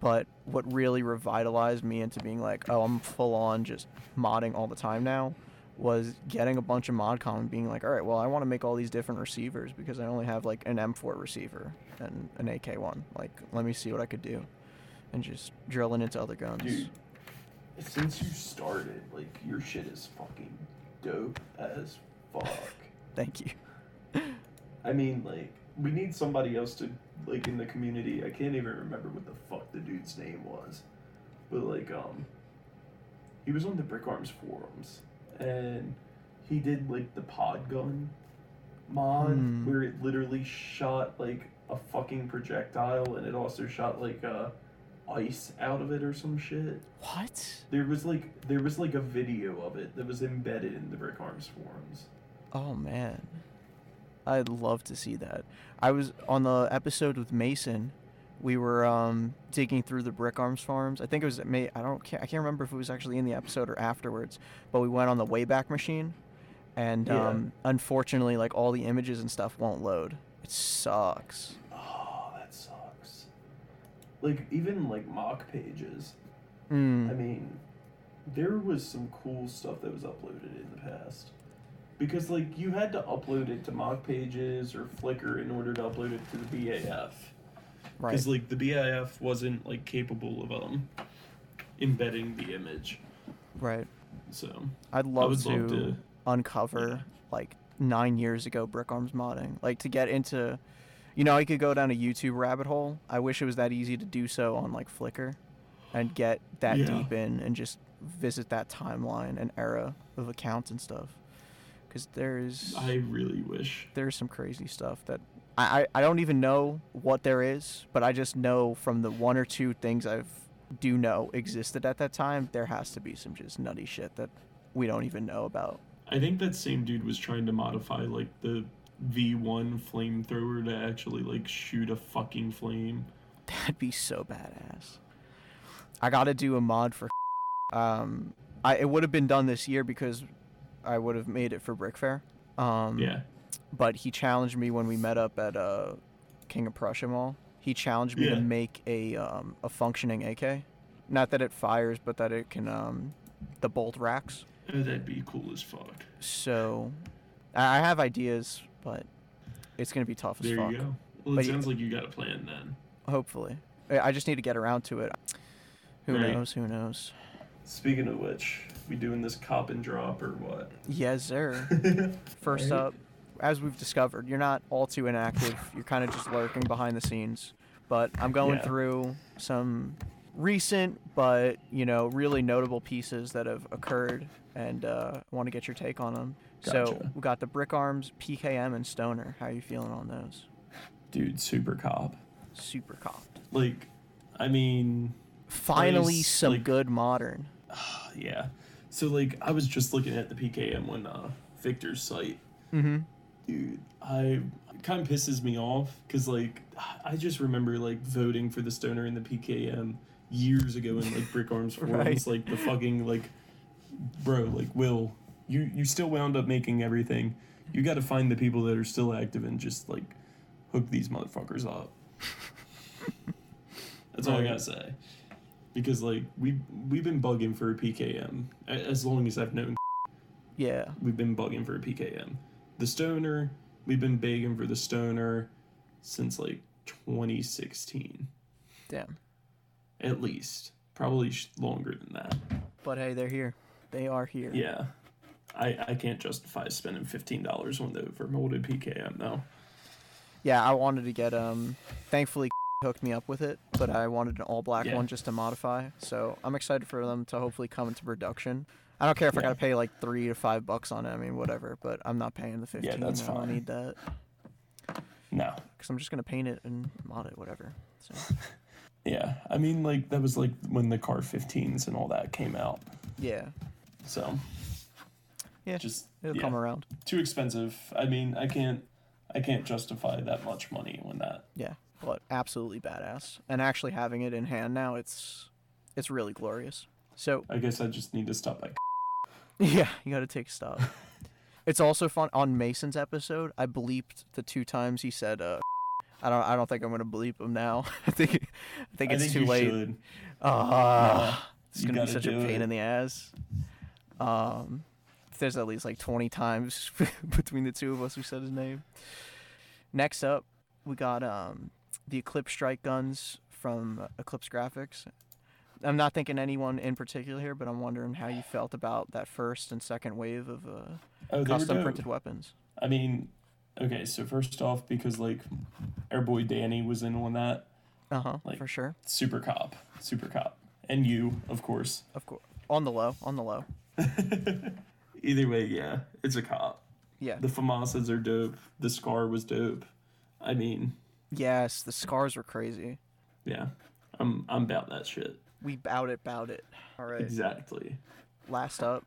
But what really revitalized me into being like oh i'm full on just modding all the time now was getting a bunch of modcom and being like all right well i want to make all these different receivers because i only have like an m4 receiver and an ak1 like let me see what i could do. And just drilling into other guns. Dude, since you started, like your shit is fucking dope as fuck. thank you. I mean, like we need somebody else to like in the community. I can't even remember what the fuck the dude's name was, but like um, he was on the Brick Arms forums and he did like the pod gun mod Hmm. where it literally shot like a fucking projectile and it also shot like uh ice out of it or some shit. what There was like there was like a video of it that was embedded in the Brick Arms forums. Oh man, I'd love to see that. I was on the episode with Mason. We were um, digging through the Brick Arms forums. I think it was at May. I don't. Can't, I can't remember if it was actually in the episode or afterwards. But we went on the Wayback Machine, and Yeah. um, unfortunately, like all the images and stuff won't load. It sucks. Oh, that sucks. Like even like MOCpages. Mm. I mean, there was some cool stuff that was uploaded in the past. Because like you had to upload it to MOCpages or Flickr in order to upload it to the BAF. right. Because like the BAF wasn't like capable of um embedding the image. Right. So I'd love, to, love to- uncover yeah. like nine years ago brick arms modding, like to get into. You know, I could go down a YouTube rabbit hole. I wish it was that easy to do so on like Flickr, and get that Yeah. deep in and just visit that timeline and era of accounts and stuff. Because there's I really wish. there's some crazy stuff that I, I I don't even know what there is, but I just know from the one or two things I've do know existed at that time, there has to be some just nutty shit that we don't even know about. I think that same dude was trying to modify like the V1 flamethrower to actually like shoot a fucking flame. That'd be so badass. I got to do a mod for. Um, I it would have been done this year because I would have made it for Brick Fair. Um, Yeah. But he challenged me when we met up at uh, King of Prussia Mall. He challenged me Yeah. to make a um, a functioning AK. Not that it fires, but that it can um, the bolt racks. Oh, that'd be cool as fuck. So I I have ideas, but it's gonna be tough as There fuck. you go. Well, it But you- sounds like you got a plan then. Hopefully, I I just need to get around to it. Who Right. knows? Who knows? Speaking of which, we doing this cop and drop or what? Yes, sir. First Right. up, as we've discovered, you're not all too inactive. You're kind of just lurking behind the scenes. But I'm going Yeah. through some recent, but you know, really notable pieces that have occurred, and uh, I want to get your take on them. So Gotcha. we got the Brick Arms, PKM, and Stoner. How you feeling on those? Dude, super cop. Super cop. Like, I mean, Finally, Nice, some like- good modern. yeah. So like, I was just looking at the PKM on uh, Victor's site. Mm-hmm. Dude, I it kind of pisses me off because like I just remember like voting for the stoner in the PKM years ago in like Brick Arms forums, like the fucking like, bro, like Will, you you still wound up making everything. You got to find the people that are still active and just like hook these motherfuckers up. That's all I gotta say. Because like we we've been bugging for a PKM as long as I've known. Yeah. We've been bugging for a PKM. The stoner, we've been begging for the stoner since like 2016, Damn. at least. Probably longer than that. But hey, they're here. They are here. Yeah, I I can't justify spending fifteen dollars on the overmolded PKM though. Yeah, I wanted to get um thankfully hooked me up with it, but I wanted an all black Yeah. one just to modify. So I'm excited for them to hopefully come into production. I don't care if I gotta pay like three to five bucks on it. I mean, whatever. But I'm not paying the fifteen. Yeah, that's I don't need that No, because I'm just gonna paint it and mod it, whatever. So yeah, I mean like that was like when the car 15s and all that came out. yeah, So Yeah, just it'll yeah, come around. too expensive. I mean, I can't I can't justify that much money when that. Yeah, but absolutely badass. And actually having it in hand now, it's it's really glorious. So I guess I just need to stop at. Yeah, you got to take stock. it's also fun on Mason's episode. I bleeped the two times he said. uh I don't. I don't think I'm gonna bleep him now. I think. I think it's I think too late. should. Ah, it's gonna be such a pain it. in the ass. Um, there's at least like 20 times between the two of us who said his name. Next up, we got um the Eclipse Strike guns from Eclipse Graphics. I'm not thinking anyone in particular here, but I'm wondering how you felt about that first and second wave of uh, Oh, custom printed weapons. I mean, okay, so first off, because like our boy Danny was in on that, Uh huh. Like- for sure. super cop, super cop, and you, of course. Of course. On the low. On the low. Either way, yeah, it's a cop. Yeah. The FAMASas are dope. The Scar was dope. I mean, Yes, the scars were crazy. yeah, I'm I'm about that shit. We bout it, bout it. All right. Exactly. last up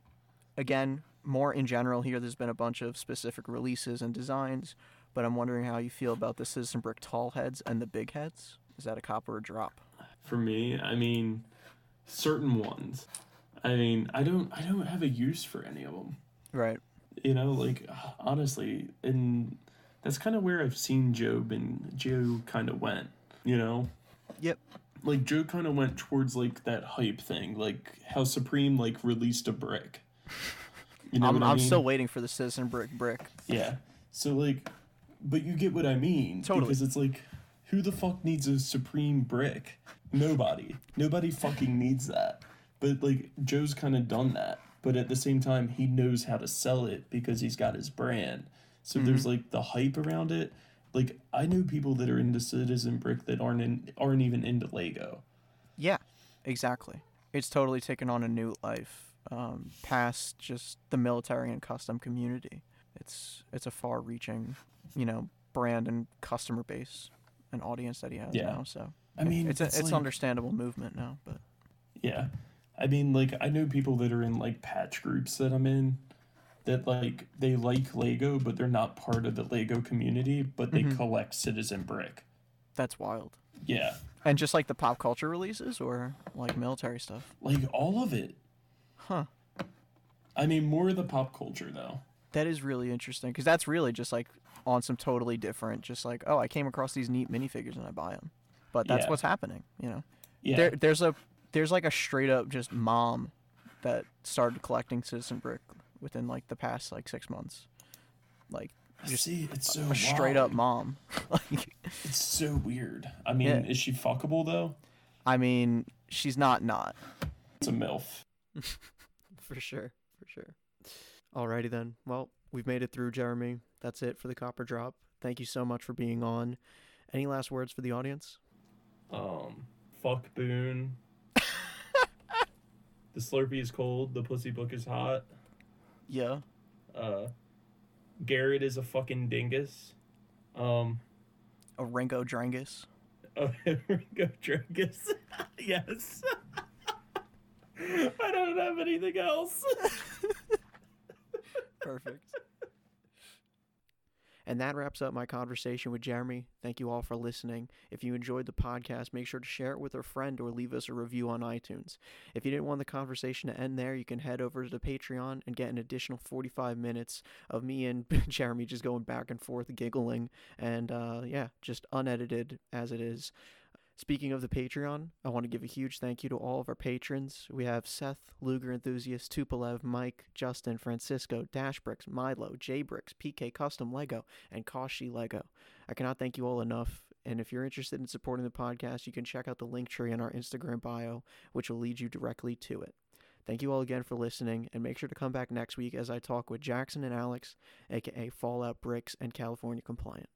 again more in general here there's been a bunch of specific releases and designs but i'm wondering how you feel about the citizen brick tall heads and the big heads is that a cop or a drop For me, I mean, certain ones. I mean, I don't I don't have a use for any of them. right You know, like honestly, and that's kind of where I've seen Job and Joe kind of went. You know, yep like Joe kind of went towards like that hype thing, like how Supreme like released a brick. You know i'm, I I'm mean? still waiting for the citizen brick brick Yeah. So like, but you get what I mean Totally. because it's like, who the fuck needs a Supreme brick? Nobody. Nobody fucking needs that. But like, Joe's kind of done that. But at the same time, he knows how to sell it because he's got his brand. So there's like the hype around it. Like I know people that are into Citizen Brick that aren't in, aren't even into Lego. yeah exactly it's totally taken on a new life um, past just the military and custom community it's it's a far reaching you know brand and customer base and audience that he has Yeah. now so I mean, it's a, it's like- understandable movement now but Yeah. I mean, like, I know people that are in, like, patch groups that I'm in that, like, they like Lego, but they're not part of the Lego community, but they mm-hmm. collect Citizen Brick. that's wild Yeah. And just like the pop culture releases or like military stuff? Like, all of it. Huh. I mean, more of the pop culture, though. That is really interesting because that's really just like on some totally different, just like, oh, I came across these neat minifigures and I buy them. But that's Yeah. what's happening, you know? Yeah. There, there's a, there's like a straight up just mom that started collecting Citizen Brick within like the past like six months. Like just See, it's so a straight up mom. like, It's so weird. I mean, Yeah. is she fuckable, though? I mean, she's not not. It's a MILF. For sure, for sure. Alrighty then. Well, we've made it through, Jeremy. That's it for the copper drop. Thank you so much for being on. Any last words for the audience? Um, fuck Boone. the Slurpee is cold. The Pussy Book is hot. Yeah. Uh, Garrett is a fucking dingus. Um, A Ringo Drangus. A Ringo Drangus. yes. I don't have anything else. Perfect. And that wraps up my conversation with Jeremy. Thank you all for listening. If you enjoyed the podcast, make sure to share it with a friend or leave us a review on iTunes. If you didn't want the conversation to end there, you can head over to the Patreon and get an additional 45 minutes of me and Jeremy just going back and forth, giggling, and uh, yeah, just unedited as it is. Speaking of the Patreon, I want to give a huge thank you to all of our patrons. We have Seth, Luger Enthusiast, Tupolev, Mike, Justin, Francisco, Dashbricks, Milo, Jbricks, PK Custom Lego, and Koshi Lego. I cannot thank you all enough. And if you're interested in supporting the podcast, you can check out the link tree in our Instagram bio, which will lead you directly to it. Thank you all again for listening, and make sure to come back next week as I talk with Jackson and Alex, aka Fallout Bricks and California Compliant.